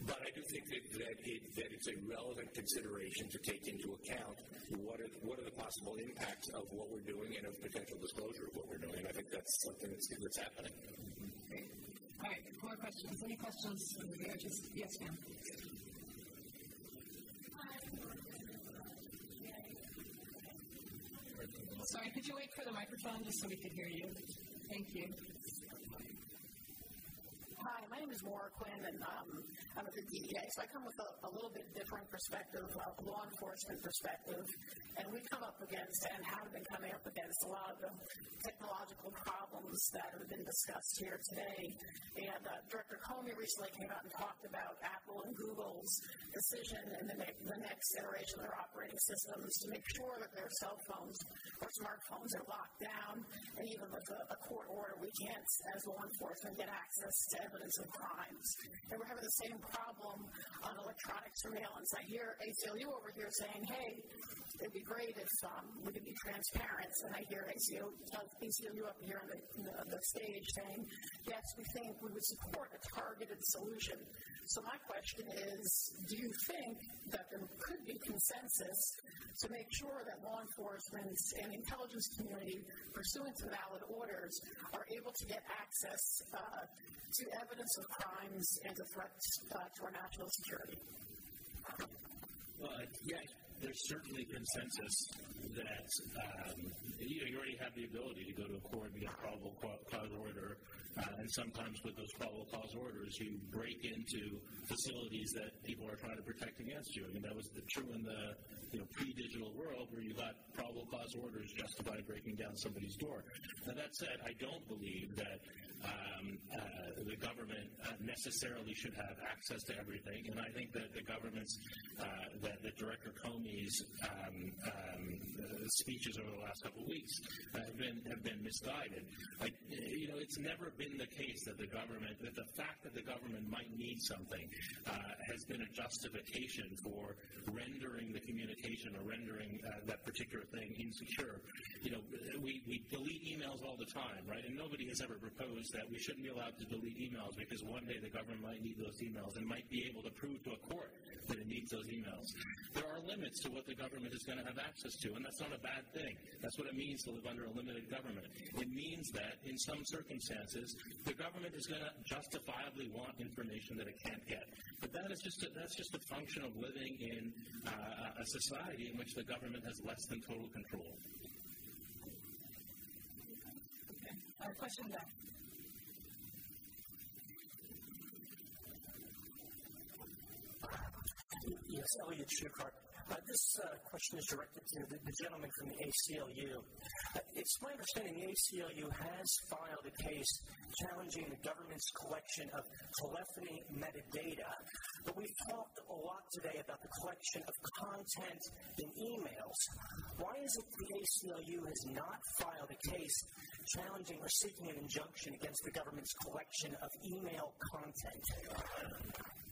But I do think that, that, it, that it's a relevant consideration to take into account what are, what are the possible impacts of what we're doing and of potential disclosure of what we're doing. And I think that's something that's, that's happening. All right, more questions. Any questions? Just, yes, ma'am. Sorry, could you wait for the microphone just so we could hear you? Thank you. Hi, my name is Maura Quinn, and um, I'm with the DEA. So I come with a, a little bit different perspective, a law enforcement perspective, and we come up against and have been coming up against a lot of the technological problems that have been discussed here today. And uh, Director Comey recently came out and talked about Apple and Google's decision in the, ne- the next iteration of their operating systems to make sure that their cell phones or smartphones are locked down, and even with a, a court order, we can't, as law enforcement, get access to evidence of crimes. And we're having the same problem on electronic surveillance. I hear ACLU over here saying, hey, it'd be great if um, we could be transparent. And I hear ACLU, ACLU up here on the, the, the stage saying, yes, we think we would support a targeted solution. So my question is, do you think that there could be consensus to make sure that law enforcement and intelligence community, pursuant to valid orders, are able to get access uh, to evidence of crimes and to threats uh, to our national security? Well, yes, there's certainly consensus that um, you, know, you already have the ability to go to a court and get a probable cause order, uh, and sometimes with those probable cause orders, you break into facilities that people are trying to protect against you. I mean, that was the, true in the you know pre-digital world where you got probable cause orders justified breaking down somebody's door. Now that said, I don't believe that um, uh, the government uh, necessarily should have access to everything, and I think that the government's uh, that, that Director Comey's um, um, speeches over the last couple of weeks have been have been misguided. You know, it's never been the case that the government that the fact that the government might need something uh, has been a justification for rendering the communication or rendering uh, that particular thing insecure. You know, we, we delete emails all the time, right? And nobody has ever proposed that we shouldn't be allowed to delete emails because one day the government might need those emails and might be able to prove to a court that it needs those emails. There are limits to what the government is going to have access to, and that's not a bad thing. That's what it means to live under a limited government. It means that in some circumstances, the government is going to justifiably want information that it can't get. But that is just a, that's just a function of living in uh, a society in which the government has less than total control. Okay. Uh, question back. Yes, Elliot Schuchart. Uh, this uh, question is directed to the, the gentleman from the ACLU. Uh, it's my understanding the ACLU has filed a case challenging the government's collection of telephony metadata, but we've talked a lot today about the collection of content in emails. Why is it the ACLU has not filed a case challenging or seeking an injunction against the government's collection of email content?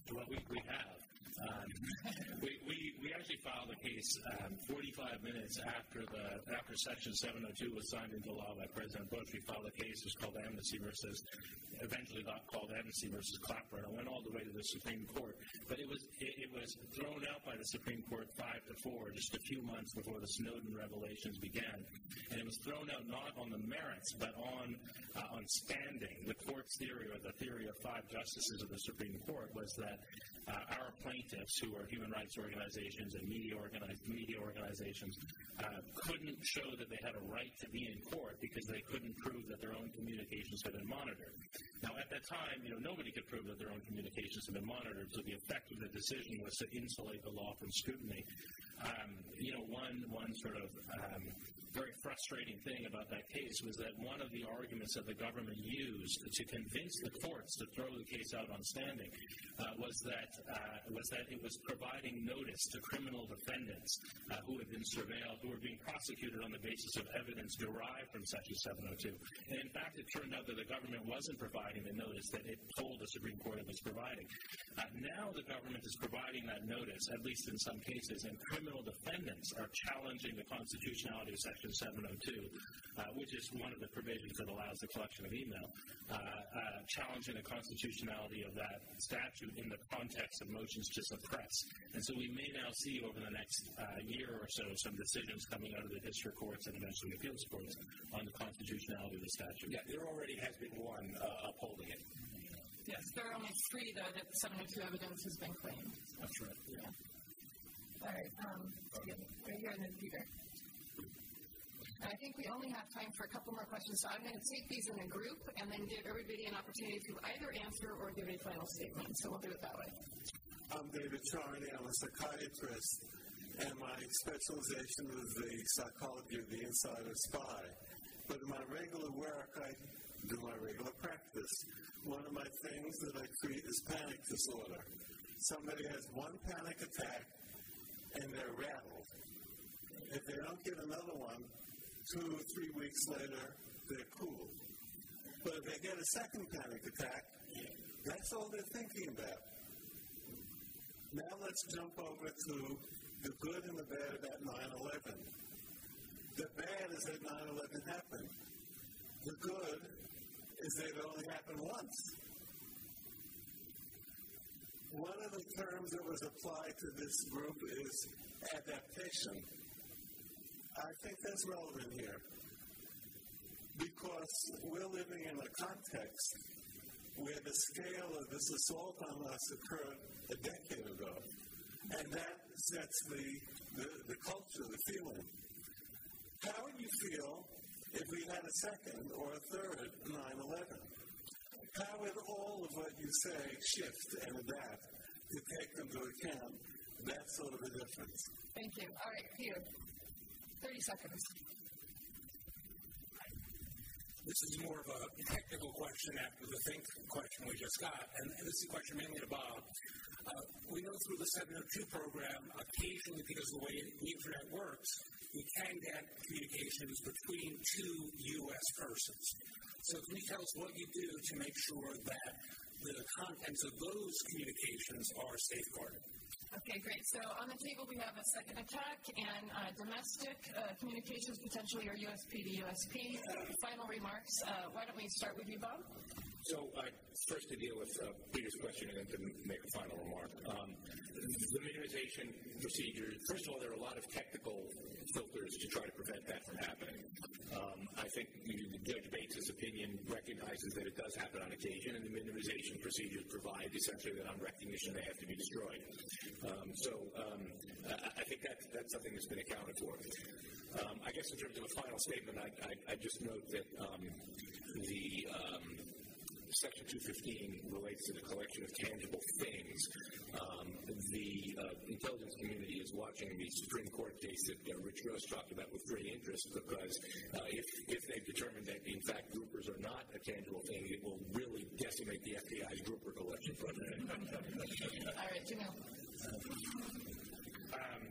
Well, we, we have. Um, we, we, we actually filed a case um, 45 minutes after the after Section 702 was signed into law by President Bush. We filed a case. It's called Amnesty versus eventually got called Amnesty versus Clapper, and it went all the way to the Supreme Court. But it was it, it was thrown out by the Supreme Court five to four, just a few months before the Snowden revelations began, and it was thrown out not on the merits but on uh, on standing. The court's theory, or the theory of five justices of the Supreme Court, was that uh, our plaintiffs, who are human rights organizations and media, media organizations, uh, couldn't show that they had a right to be in court because they couldn't prove that their own communications had been monitored. Now, at that time, you know, nobody could prove that their own communications had been monitored, so the effect of the decision was to insulate the law from scrutiny. Um, you know, one one sort of um, very frustrating thing about that case was that one of the arguments that the government used to convince the courts to throw the case out on standing uh, was that uh, was that it was providing notice to criminal defendants uh, who had been surveilled, who were being prosecuted on the basis of evidence derived from Section 702. And in fact, it turned out that the government wasn't providing the notice that it told the Supreme Court it was providing. Uh, now the government is providing that notice, at least in some cases, and criminal defendants are challenging the constitutionality of Section Section 702, uh, which is one of the provisions that allows the collection of email, uh, uh, challenging the constitutionality of that statute in the context of motions to suppress. And so we may now see over the next uh, year or so some decisions coming out of the district courts and eventually the appeals courts on the constitutionality of the statute. Yeah, there already has been one uh, upholding it. Yes, there are only three, though, that the 702 evidence has been claimed. That's right. Yeah. All right. Um, right here, and then Peter. I think we only have time for a couple more questions, so I'm going to take these in a group and then give everybody an opportunity to either answer or give a final statement. So we'll do it that way. I'm David Charney. I'm a psychiatrist, and my specialization is the psychology of the insider spy. But in my regular work, I do my regular practice. One of my things that I treat is panic disorder. Somebody has one panic attack and they're rattled. If they don't get another one, two or three weeks later, they're cool. But if they get a second panic attack, that's all they're thinking about. Now let's jump over to the good and the bad about 9 11. The bad is that 9 11 happened. The good is that it only happened once. One of the terms that was applied to this group is adaptation. I think that's relevant here because we're living in a context where the scale of this assault on us occurred a decade ago. And that sets the, the, the culture, the feeling. How would you feel if we had a second or a third 9 11? How would all of what you say shift and adapt to take into account that sort of a difference? Thank you. All right, Peter. 30 seconds. This is more of a technical question after the think question we just got, and this is a question mainly to Bob. Uh, we know through the 702 program, occasionally because of the way the internet works, we can get communications between two U.S. persons. So can you tell us what you do to make sure that the contents of those communications are safeguarded? Okay, great. So on the table we have a second attack and uh, domestic uh, communications, potentially or USP to USP. Final remarks. Uh, why don't we start with you, Bob? So, uh, first to deal with uh, Peter's question and then to make a final remark. Um, the minimization procedure, first of all, there are a lot of technical filters to try to prevent that from happening. Um, I think Judge Bates' opinion recognizes that it does happen on occasion, and the minimization procedures provide essentially that on recognition they have to be destroyed. Um, so um, I, think that's, that's something that's been accounted for. Um, I guess in terms of a final statement, I, I, I just note that the Section 215 relates to the collection of tangible things. The uh, intelligence community is watching the Supreme Court case that uh, Rich Gross talked about with great interest because uh, if, if they've determined that, in fact, groupers are not a tangible thing, it will really decimate the FBI's grouper collection program. All right, Jameel. Um,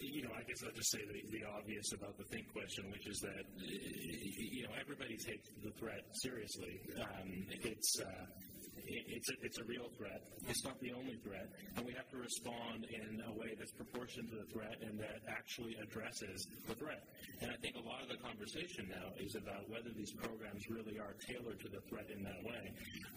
you know, I guess I'll just say the, the obvious about the think question, which is that you know everybody takes the threat seriously. Um, it's uh, it's a, it's a real threat. It's not the only threat, and we have to respond in a way that's proportionate to the threat and that actually addresses the threat. And I think a lot of the conversation now is about whether these programs really are tailored to the threat in that way.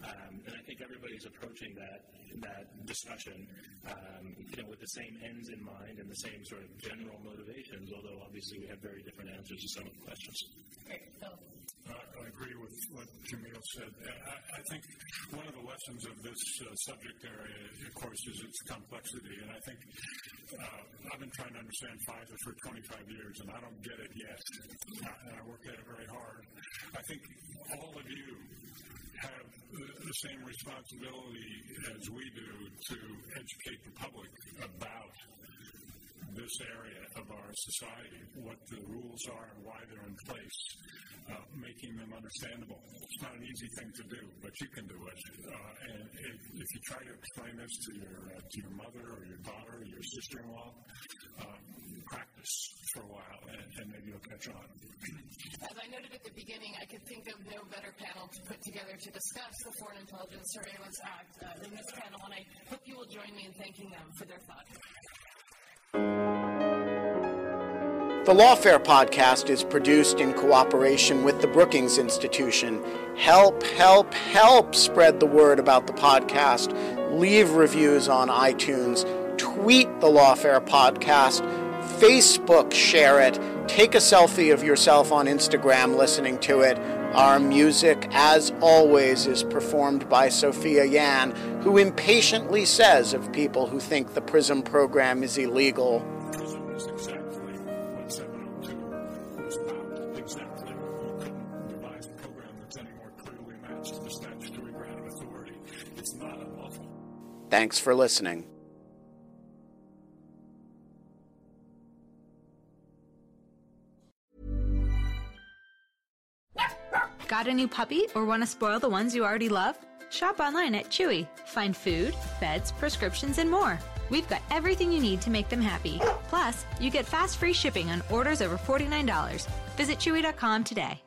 Um, and I think everybody's approaching that that discussion, um, you know, with the same ends in mind and the same sort of general motivations. Although obviously we have very different answers to some of the questions. Great, Bill. I agree with what Jameel said. I, I think one of the lessons of this uh, subject area, of course, is its complexity. And I think uh, I've been trying to understand FISA for 25 years, and I don't get it yet. And I work at it very hard. I think all of you have the same responsibility as we do to educate the public about this area of our society, what the rules are and why they're in place, uh, making them understandable. It's not an easy thing to do, but you can do it. Uh, and if, if, you try to explain this to your uh, to your mother or your daughter or your sister-in-law, um, practice for a while, and, and, maybe you'll catch on. As I noted at the beginning, I could think of no better panel to put together to discuss the Foreign Intelligence Surveillance Act uh, than this panel, and I hope you will join me in thanking them for their thoughts. The Lawfare podcast is produced in cooperation with the Brookings Institution. Help, help, help spread the word about the podcast. Leave reviews on iTunes. Tweet the Lawfare podcast. Facebook share it. Take a selfie of yourself on Instagram listening to it. Our music, as always, is performed by Sophia Yan, who impatiently says of people who think the PRISM program is illegal. Thanks for listening. Got a new puppy or want to spoil the ones you already love? Shop online at Chewy. Find food, beds, prescriptions, and more. We've got everything you need to make them happy. Plus, you get fast free shipping on orders over $49. Visit Chewy.com today.